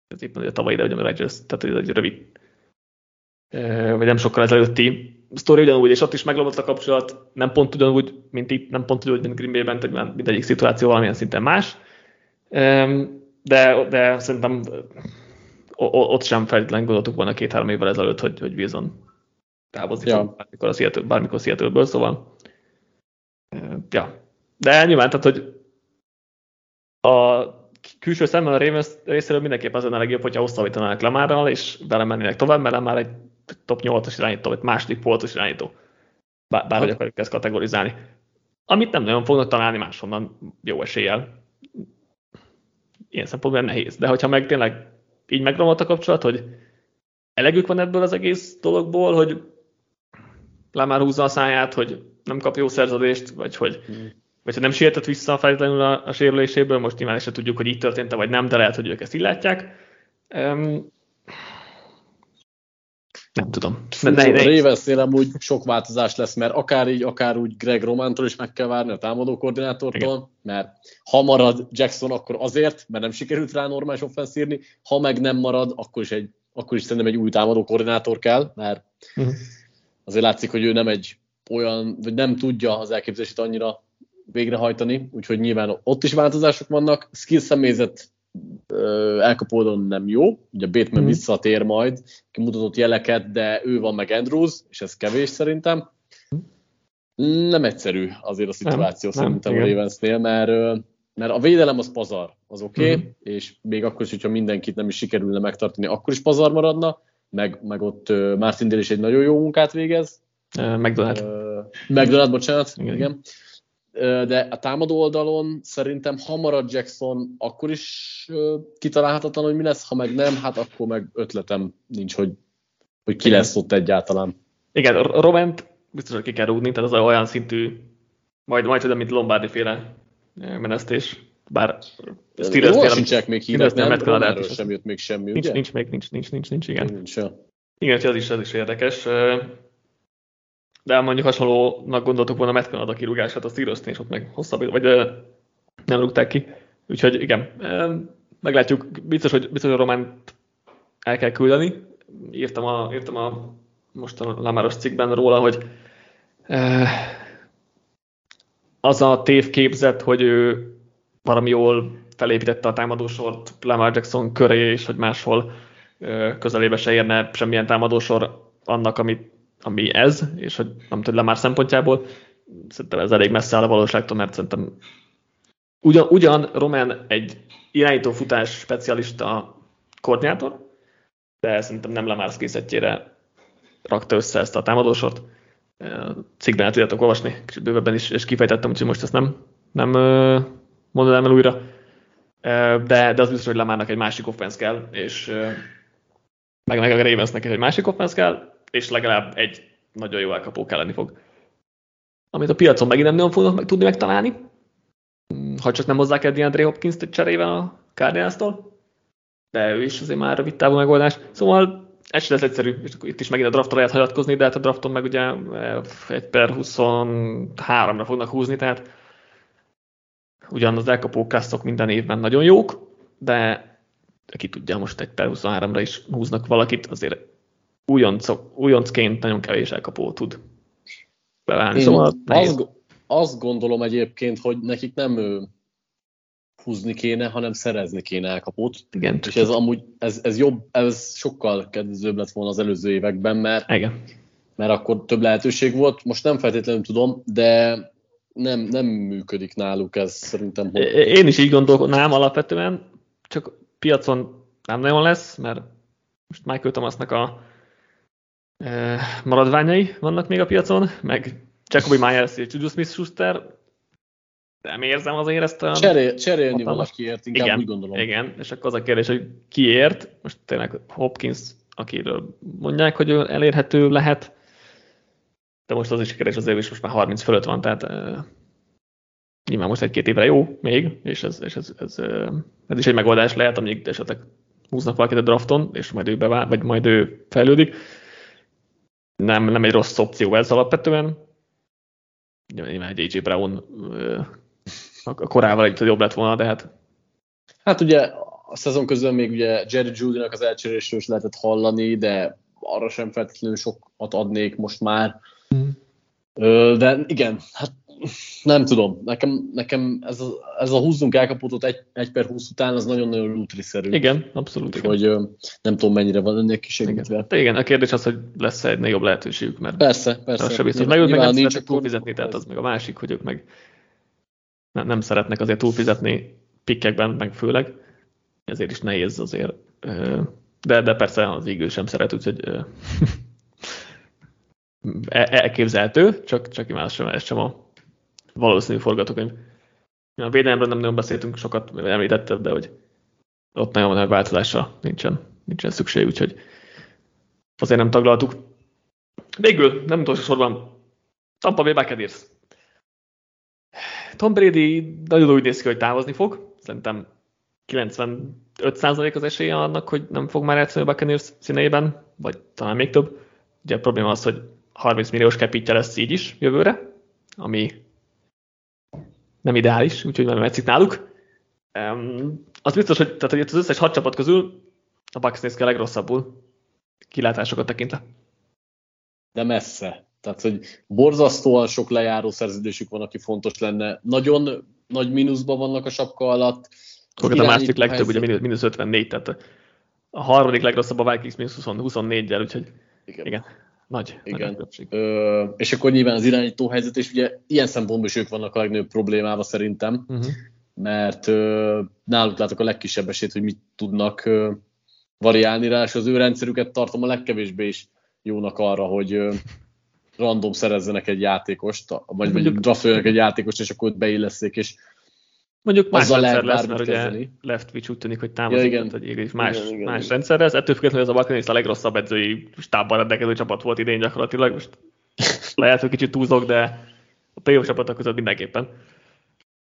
Ez éppen a tavaly ide, hogy a Rodgers, tehát ez egy rövid, vagy nem sokkal ezelőtti sztori ugyanúgy, és ott is megromlott a kapcsolat, nem pont ugyanúgy, mint itt, nem pont ugyanúgy, mint Green Bay-ben, tehát mindegyik szituáció valamilyen szinten más. De, de szerintem ott sem feltétlenül gondoltuk volna két-három évvel ezelőtt, hogy, hogy Wilson távozik ja. bármikor, a Seattle, bármikor Seattle-ből, szóval ja. De nyilván, tehát, hogy a külső szemmel a Ravens részéről mindenképpen az lenne legjobb, hogyha hosszabbítanának Lamárral, és belemennének tovább, mert már egy top 8-as irányító, vagy második polcos irányító. Bár, bárhogy hát. akarjuk ezt kategorizálni. Amit nem nagyon fognak találni máshonnan jó eséllyel. Ilyen szempontból nehéz. De hogyha meg tényleg így megromlott a kapcsolat, hogy elegük van ebből az egész dologból, hogy Lamar húzza a száját, hogy nem kap jó szerződést, vagy hogy, hmm. vagy hogy nem sietett vissza feltétlenül a, a sérüléséből, most nyilván se tudjuk, hogy így történt vagy nem, de lehet, hogy ők ezt így látják. Um, nem tudom. Ne, ne, ne. Ravensnél amúgy sok változás lesz, mert akár így, akár úgy Greg Romántól is meg kell várni, a támadó koordinátortól, Igen. mert ha marad Jackson, akkor azért, mert nem sikerült rá normális offensz írni, ha meg nem marad, akkor is, egy, akkor is szerintem egy új támadó koordinátor kell, mert uh-huh. azért látszik, hogy ő nem egy olyan, vagy nem tudja az elképzelését annyira végrehajtani, úgyhogy nyilván ott is változások vannak. Skill személyzet elkapódon nem jó, ugye Bateman mm. visszatér majd, kimutatott jeleket, de ő van meg Andrews, és ez kevés szerintem. Nem egyszerű azért a szituáció nem, szerintem nem, a Ravensnél, mert, mert a védelem az pazar, az oké, okay, mm-hmm. és még akkor is, hogyha mindenkit nem is sikerülne megtartani, akkor is pazar maradna, meg, meg ott Martin is egy nagyon jó munkát végez. Uh, McDonald. Uh, McDonald, bocsánat, igen. igen de a támadó oldalon szerintem ha marad Jackson, akkor is kitalálhatatlan, hogy mi lesz, ha meg nem, hát akkor meg ötletem nincs, hogy, hogy ki lesz ott egyáltalán. Igen, Roment biztos, hogy ki kell rúgni, tehát az olyan szintű, majd, majd tudom, mint Lombardi féle menesztés, bár Steelers-nél sincsenek még hírek, nem? Romáról sem jött még semmi, nincs, ugye? Nincs még, nincs, nincs, nincs, nincs, igen. Nincs, ja. Igen, ez is, ez is érdekes de mondjuk hasonlónak gondoltuk volna Matt Canada kirúgását a steelers és ott meg hosszabb, vagy nem rúgták ki. Úgyhogy igen, meglátjuk, biztos, hogy, biztos, hogy a Románt el kell küldeni. Írtam a, írtam a most a Lamáros cikkben róla, hogy az a tévképzet, hogy ő valami jól felépítette a támadósort Lamar Jackson köré, és hogy máshol közelébe se érne semmilyen támadósor annak, amit ami ez, és hogy nem tudom, már szempontjából, szerintem ez elég messze áll a valóságtól, mert szerintem ugyan, ugyan Roman egy irányító futás specialista koordinátor, de szerintem nem Lamar készítjére rakta össze ezt a támadósort. Cikkben el tudjátok olvasni, kicsit bővebben is, és kifejtettem, úgyhogy most ezt nem, nem mondanám el újra. De, de az biztos, hogy Lamárnak egy másik offense kell, és meg, meg a Ravensnek egy másik offense kell, és legalább egy nagyon jó elkapó kelleni fog. Amit a piacon megint nem fognak meg, tudni megtalálni, hmm, ha csak nem hozzák el DeAndre Hopkins-t cserével a cardinals de ő is azért már rövid távú megoldás. Szóval ez sem lesz egyszerű, és itt is megint a draftra lehet hagyatkozni, de hát a drafton meg ugye eh, egy per 23-ra fognak húzni, tehát ugyan az elkapó kasszok minden évben nagyon jók, de ki tudja, most egy per 23-ra is húznak valakit, azért újoncok, újoncként nagyon kevés elkapó tud beválni. Szóval azt, azt gondolom egyébként, hogy nekik nem ő, húzni kéne, hanem szerezni kéne elkapót. Igen. És ez amúgy, ez, ez jobb, ez sokkal kedvezőbb lett volna az előző években, mert, Igen. mert akkor több lehetőség volt. Most nem feltétlenül tudom, de nem, nem működik náluk ez szerintem. Hogy... Én is így gondolnám alapvetően, csak piacon nem nagyon lesz, mert most Michael Thomasnak a maradványai vannak még a piacon, meg Jacoby Myers és Juju Smith-Schuster, nem érzem azért ezt a... Cserél, cserélni valakiért, inkább igen, úgy gondolom. Igen, és akkor az a kérdés, hogy kiért, most tényleg Hopkins, akiről mondják, hogy elérhető lehet, de most az is kérdés azért is most már 30 fölött van, tehát uh, nyilván most egy-két évre jó még, és ez, és ez, ez, uh, ez is egy megoldás lehet, amíg esetleg húznak valakit a drafton, és majd ő bevál, vagy majd ő fejlődik. Nem, nem egy rossz opció ez alapvetően. Nyilván egy AJ Brown a korával egy jobb lett volna, de hát... Hát ugye a szezon közben még ugye Jerry Judy-nak az elcserélésről is lehetett hallani, de arra sem feltétlenül sokat adnék most már. Mm. De igen, hát nem tudom, nekem, nekem ez, a, ez a húzzunk elkapotot egy, egy per 20 után, az nagyon-nagyon lútriszerű. Igen, abszolút. Hogy nem tudom, mennyire van ennek kisegítve. Igen. igen, a kérdés az, hogy lesz -e egy nagyobb lehetőségük, mert persze, persze. Sem biztos. Meg ők meg nem szeretnek túlfizetni, tehát az meg a másik, hogy ők meg nem, nem szeretnek azért túlfizetni pikkekben, meg főleg, ezért is nehéz azért. De, de persze az ígő sem szeret, úgyhogy e, elképzelhető, csak, csak imádom ez sem a valószínű forgatókönyv. A védelemről nem nagyon beszéltünk sokat, említetted, de hogy ott nagyon nagy változásra nincsen, nincsen szükség, úgyhogy azért nem taglaltuk. Végül, nem utolsó sorban, Tampa Bay Buccaneers. Tom Brady nagyon úgy néz ki, hogy távozni fog. Szerintem 95% az esélye annak, hogy nem fog már játszani a Buccaneers színeiben, vagy talán még több. Ugye a probléma az, hogy 30 milliós capitja lesz így is jövőre, ami nem ideális, úgyhogy nem metszik náluk. Um, az biztos, hogy, tehát, hogy az összes hat csapat közül a Bucks néz ki a legrosszabbul, kilátásokat tekintve. De messze. Tehát, hogy borzasztóan sok lejáró szerződésük van, aki fontos lenne. Nagyon nagy mínuszban vannak a sapka alatt. Akkor a másik legtöbb, helyzet... ugye mínusz 54, tehát a harmadik legrosszabb a Vikings mínusz 24-jel, úgyhogy igen. igen. Nagy, Igen. Nagy Ö, és akkor nyilván az irányító helyzet, és ugye ilyen szempontból is ők vannak a legnagyobb problémával szerintem, uh-huh. mert ö, náluk látok a legkisebb esélyt, hogy mit tudnak ö, variálni rá, és az ő rendszerüket tartom a legkevésbé is jónak arra, hogy ö, random szerezzenek egy játékost, vagy, vagy draftoljanak egy játékost, és akkor ott beilleszék, és Mondjuk más Azzal rendszer lesz, mert ugye Leftwich úgy tűnik, hogy támozik, ja, hogy más, igen, igen, más igen. rendszer lesz. Ettől függetlenül ez a Buccaneers a legrosszabb edzői stábban rendelkező csapat volt idén gyakorlatilag. Most lehet, hogy kicsit túlzok, de a playoff csapatok között mindenképpen.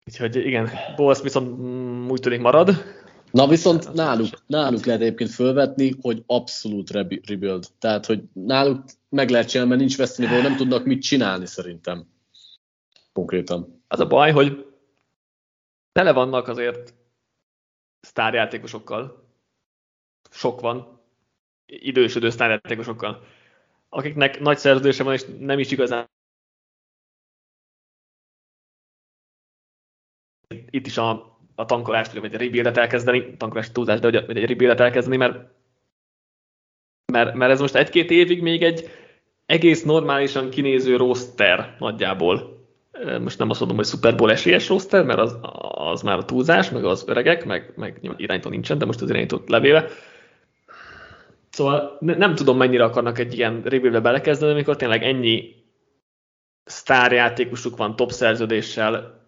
Úgyhogy igen, Bowles viszont mm, úgy tűnik marad. Na viszont náluk, náluk lehet egyébként fölvetni, hogy abszolút rebuild. Tehát, hogy náluk meg lehet csinálni, mert nincs veszteni, nem tudnak mit csinálni szerintem. Konkrétan. Az a baj, hogy tele vannak azért sztárjátékosokkal. Sok van. Idősödő sztárjátékosokkal. Akiknek nagy szerződése van, és nem is igazán itt is a, a tankolást, vagy egy rebuildet elkezdeni, tankolást túlzás, de hogy egy rebuildet elkezdeni, mert, mert, mert ez most egy-két évig még egy egész normálisan kinéző roster nagyjából most nem azt mondom, hogy Super Bowl esélyes roster, mert az, az már a túlzás, meg az öregek, meg, meg irányító nincsen, de most az irányítót levéve. Szóval nem tudom, mennyire akarnak egy ilyen rebuildbe belekezdeni, amikor tényleg ennyi sztárjátékosuk van top szerződéssel,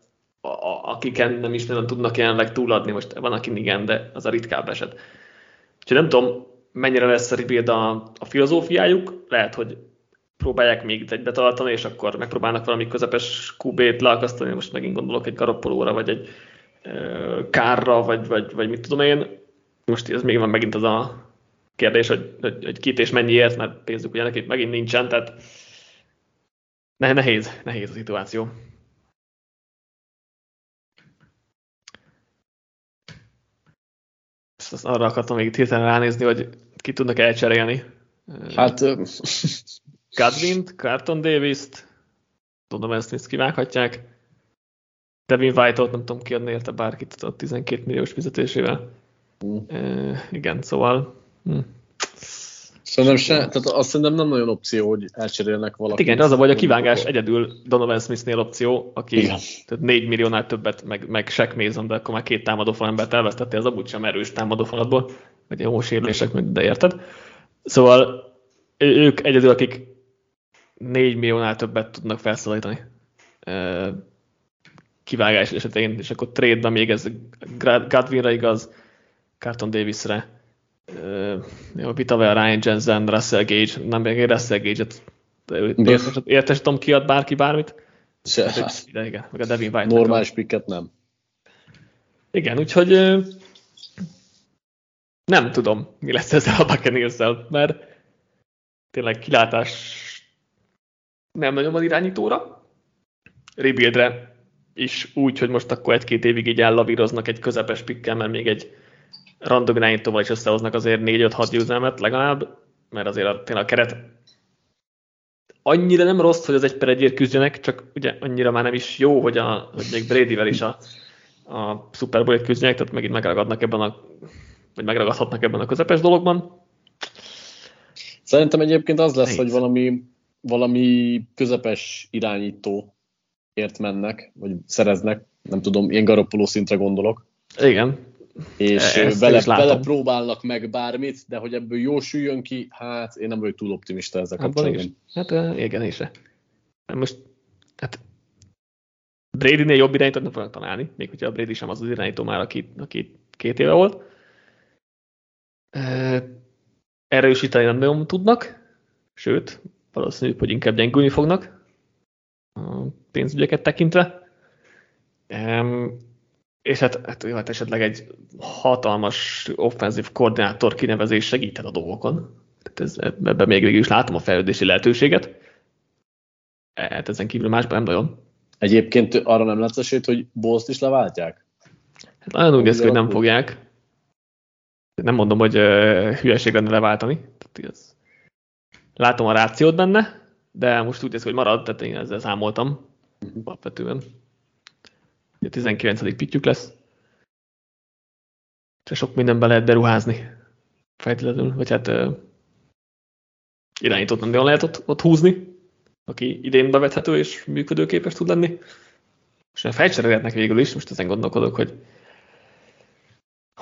akiken nem is nagyon tudnak jelenleg túladni, most van, aki igen, de az a ritkább eset. Úgyhogy nem tudom, mennyire lesz a rebuild a, a filozófiájuk, lehet, hogy próbálják még egybe tartani, és akkor megpróbálnak valami közepes QB-t leakasztani, most megint gondolok egy garoppolóra, vagy egy kárra, vagy, vagy, vagy mit tudom én. Most ez még van megint az a kérdés, hogy, hogy, hogy kit és mennyiért, mert pénzük ugye nekik megint nincsen, tehát nehéz, nehéz a szituáció. Azt arra akartam még hirtelen ránézni, hogy ki tudnak elcserélni. Hát Godwin-t, Carton Davis-t, ezt is kivághatják. Devin White-ot nem tudom kiadni érte bárkit a 12 milliós fizetésével. Mm. E, igen, szóval... Hm. Szerintem se, tehát azt szerintem nem nagyon opció, hogy elcserélnek valakit. Hát igen, az a vagy a kivágás egyedül Donovan Smithnél opció, aki igen. tehát 4 milliónál többet, meg, meg Shaq Mason, de akkor már két támadó embert elvesztettél, az abúgy sem erős támadó falatból, vagy jó sérülések, de érted. Szóval ők egyedül, akik 4 milliónál többet tudnak felszólítani kivágás esetén, és akkor trade még ez Godwinra igaz, Carton Davisre, Vitavel, Ryan Jensen, Russell Gage, nem még Russell Gage-et értesítem kiad bárki bármit? Se. Hát, igen, meg a Devin White. Normális picket nem. Igen, úgyhogy nem tudom, mi lesz ezzel a buccaneers mert tényleg kilátás nem nagyon van irányítóra. Rebuildre is úgy, hogy most akkor egy-két évig így ellavíroznak egy közepes pikkel, mert még egy random irányítóval is összehoznak azért 4-5-6 győzelmet legalább, mert azért a, tényleg a keret annyira nem rossz, hogy az egy per egyért küzdjenek, csak ugye annyira már nem is jó, hogy, a, hogy még Bradyvel is a, a Super Bowl-ét küzdjenek, tehát megint megragadnak ebben a, vagy megragadhatnak ebben a közepes dologban. Szerintem egyébként az lesz, Nehéz. hogy valami, valami közepes irányító ért mennek, vagy szereznek, nem tudom, ilyen Garoppolo szintre gondolok. Igen, és Ezt vele, vele próbálnak meg bármit, de hogy ebből jó süljön ki, hát én nem vagyok túl optimista ezzel hát kapcsolatban. Hát igen, is. Most, hát Brady-nél jobb irányítót nem fognak találni, még hogyha a Brady sem az az irányító már, aki, aki két éve volt. Erősíteni nem nagyon tudnak, sőt, valószínűleg, hogy inkább gyengülni fognak a pénzügyeket tekintve és hát, hát, hát esetleg egy hatalmas offenzív koordinátor kinevezés segíthet a dolgokon. Tehát ez, ebben még végül is látom a fejlődési lehetőséget. Hát ezen kívül másban nem nagyon. Egyébként arra nem lesz esélyt, hogy Bolszt is leváltják? Hát nagyon úgy néz ki, hogy nem fogják. Nem mondom, hogy uh, hülyeség lenne leváltani. Tehát ez... Látom a rációt benne, de most úgy néz hogy marad, tehát én ezzel számoltam uh-huh. alapvetően. 19. pittyük lesz. És sok mindenbe lehet beruházni. Fejteletlenül, vagy hát uh, irányítót nem nagyon lehet ott, ott húzni, aki idén bevethető és működőképes tud lenni. Most a felcserélhetnek végül is, most ezen gondolkodok, hogy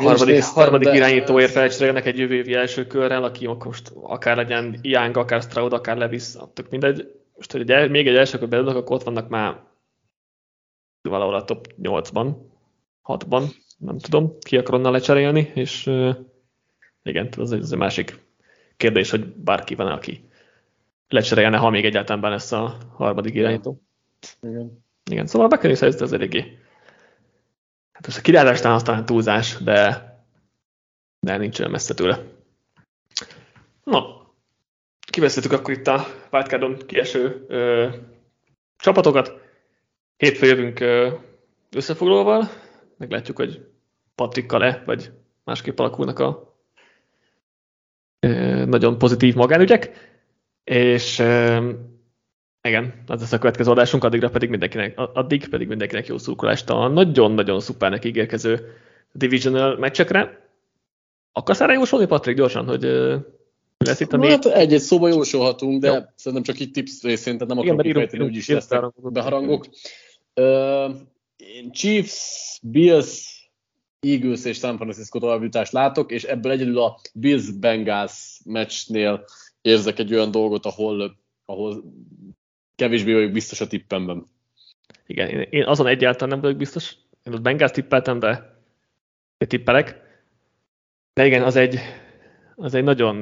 harmadik, néztem, harmadik de... irányítóért felcserélnek egy jövő évi első körrel, aki most akár legyen Young, akár Stroud, akár Levis, tök mindegy. Most, hogy egy, még egy első körbe akkor ott vannak már valahol a top 8-ban, 6-ban, nem tudom, ki akar onnan lecserélni, és uh, igen, az egy, az egy másik kérdés, hogy bárki van, aki lecserélne, ha még egyáltalán lesz a harmadik irányító. Igen. Igen, szóval a Beckery szerint ez eléggé. Hát most a királyástán aztán túlzás, de, de nincs olyan messze tőle. Na, kivesztettük akkor itt a Wildcardon kieső ö, csapatokat. Hétfő jövünk összefoglalóval, meglátjuk, hogy Patrikkal-e, vagy másképp alakulnak a nagyon pozitív magánügyek, és igen, az lesz a következő adásunk, addigra pedig mindenkinek, addig pedig mindenkinek jó szurkolást a nagyon-nagyon szupernek ígérkező divisional meccsekre. Akarsz erre jósolni, Patrik, gyorsan, hogy lesz itt a négy... Hát egy-egy szóba jósolhatunk, de jó. szerintem csak itt tips részén, tehát nem akarok kifejteni, úgyis lesznek beharangok. Uh, Chiefs, Bills, Eagles és San Francisco továbbjutást látok, és ebből egyedül a Bills-Bengals meccsnél érzek egy olyan dolgot, ahol, ahol kevésbé vagyok biztos a tippemben. Igen, én azon egyáltalán nem vagyok biztos. Én ott Bengals tippeltem, de tippelek. De igen, az egy, az egy nagyon,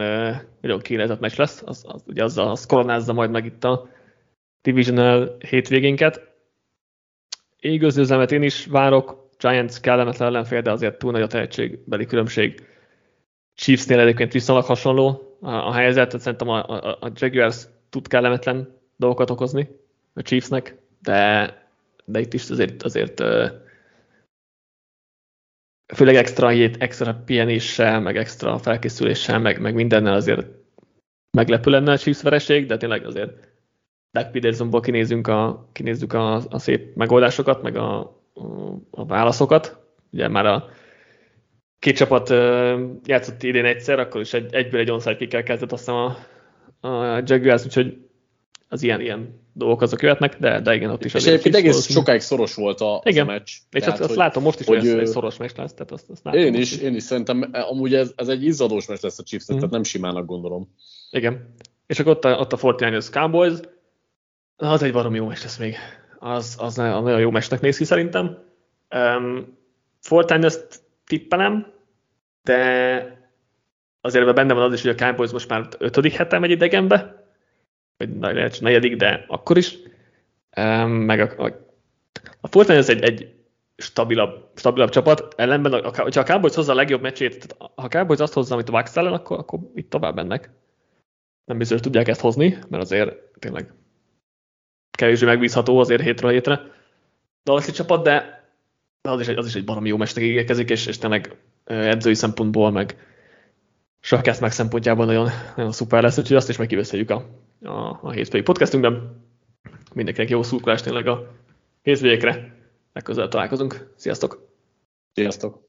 nagyon kiélezett meccs lesz. Az, az, ugye azzal az koronázza majd meg itt a divisional hétvégénket. Égőzőzemet én is várok, Giants kellemetlen ellenfél, de azért túl nagy a tehetségbeli különbség. Chiefsnél egyébként viszonylag hasonló a, a helyzet, szerintem a, a, a Jaguars tud kellemetlen dolgokat okozni a Chiefsnek, de, de itt is azért, azért főleg extra hét, extra pihenéssel, meg extra felkészüléssel, meg, meg mindennel azért meglepő lenne a Chiefs vereség, de tényleg azért Doug Petersonból kinézünk a, kinézzük a, a szép megoldásokat, meg a, a, a válaszokat. Ugye már a két csapat játszott idén egyszer, akkor is egy, egyből egy onside kickkel kezdett aztán a, a Jaguars, úgyhogy az ilyen, ilyen dolgok azok jöhetnek, de, de igen, ott is. És egyébként egész valószínű. sokáig szoros volt a, igen. a meccs. És tehát, azt, azt látom most is, hogy, hogy ez egy szoros meccs lesz. Tehát azt, azt látom én, is, is, én is szerintem, e, amúgy ez, ez egy izzadós meccs lesz a chiefs mm. tehát nem simának gondolom. Igen. És akkor ott a, ott a 49ers Cowboys, az egy valami jó meccs lesz még. Az, az nagyon jó meccsnek néz ki szerintem. Um, 49 tippelem, de azért benne van az is, hogy a Cowboys most már ötödik hete megy idegenbe, vagy lehet negyedik, de akkor is. Meg a, a, a Fortnite az egy, egy stabilabb, stabilabb csapat, ellenben, a, ha a Cowboys hozza a legjobb meccsét, tehát ha a Cowboys azt hozza, amit a Vax ellen, akkor, akkor itt tovább mennek. Nem biztos, hogy tudják ezt hozni, mert azért tényleg kevésbé megbízható azért hétről hétre. Dallas csapat, de az is egy, az is egy baromi jó mestek ígérkezik, és, és tényleg edzői szempontból, meg sakkász meg szempontjából nagyon, nagyon szuper lesz, úgyhogy azt is megkibeszéljük a, a, a hétfői podcastünkben. Mindenkinek jó szurkolást tényleg a hétvégekre. Legközelebb találkozunk. Sziasztok! Sziasztok!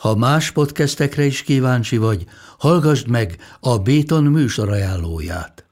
Ha más podcastekre is kíváncsi vagy, hallgassd meg a Béton műsor ajánlóját.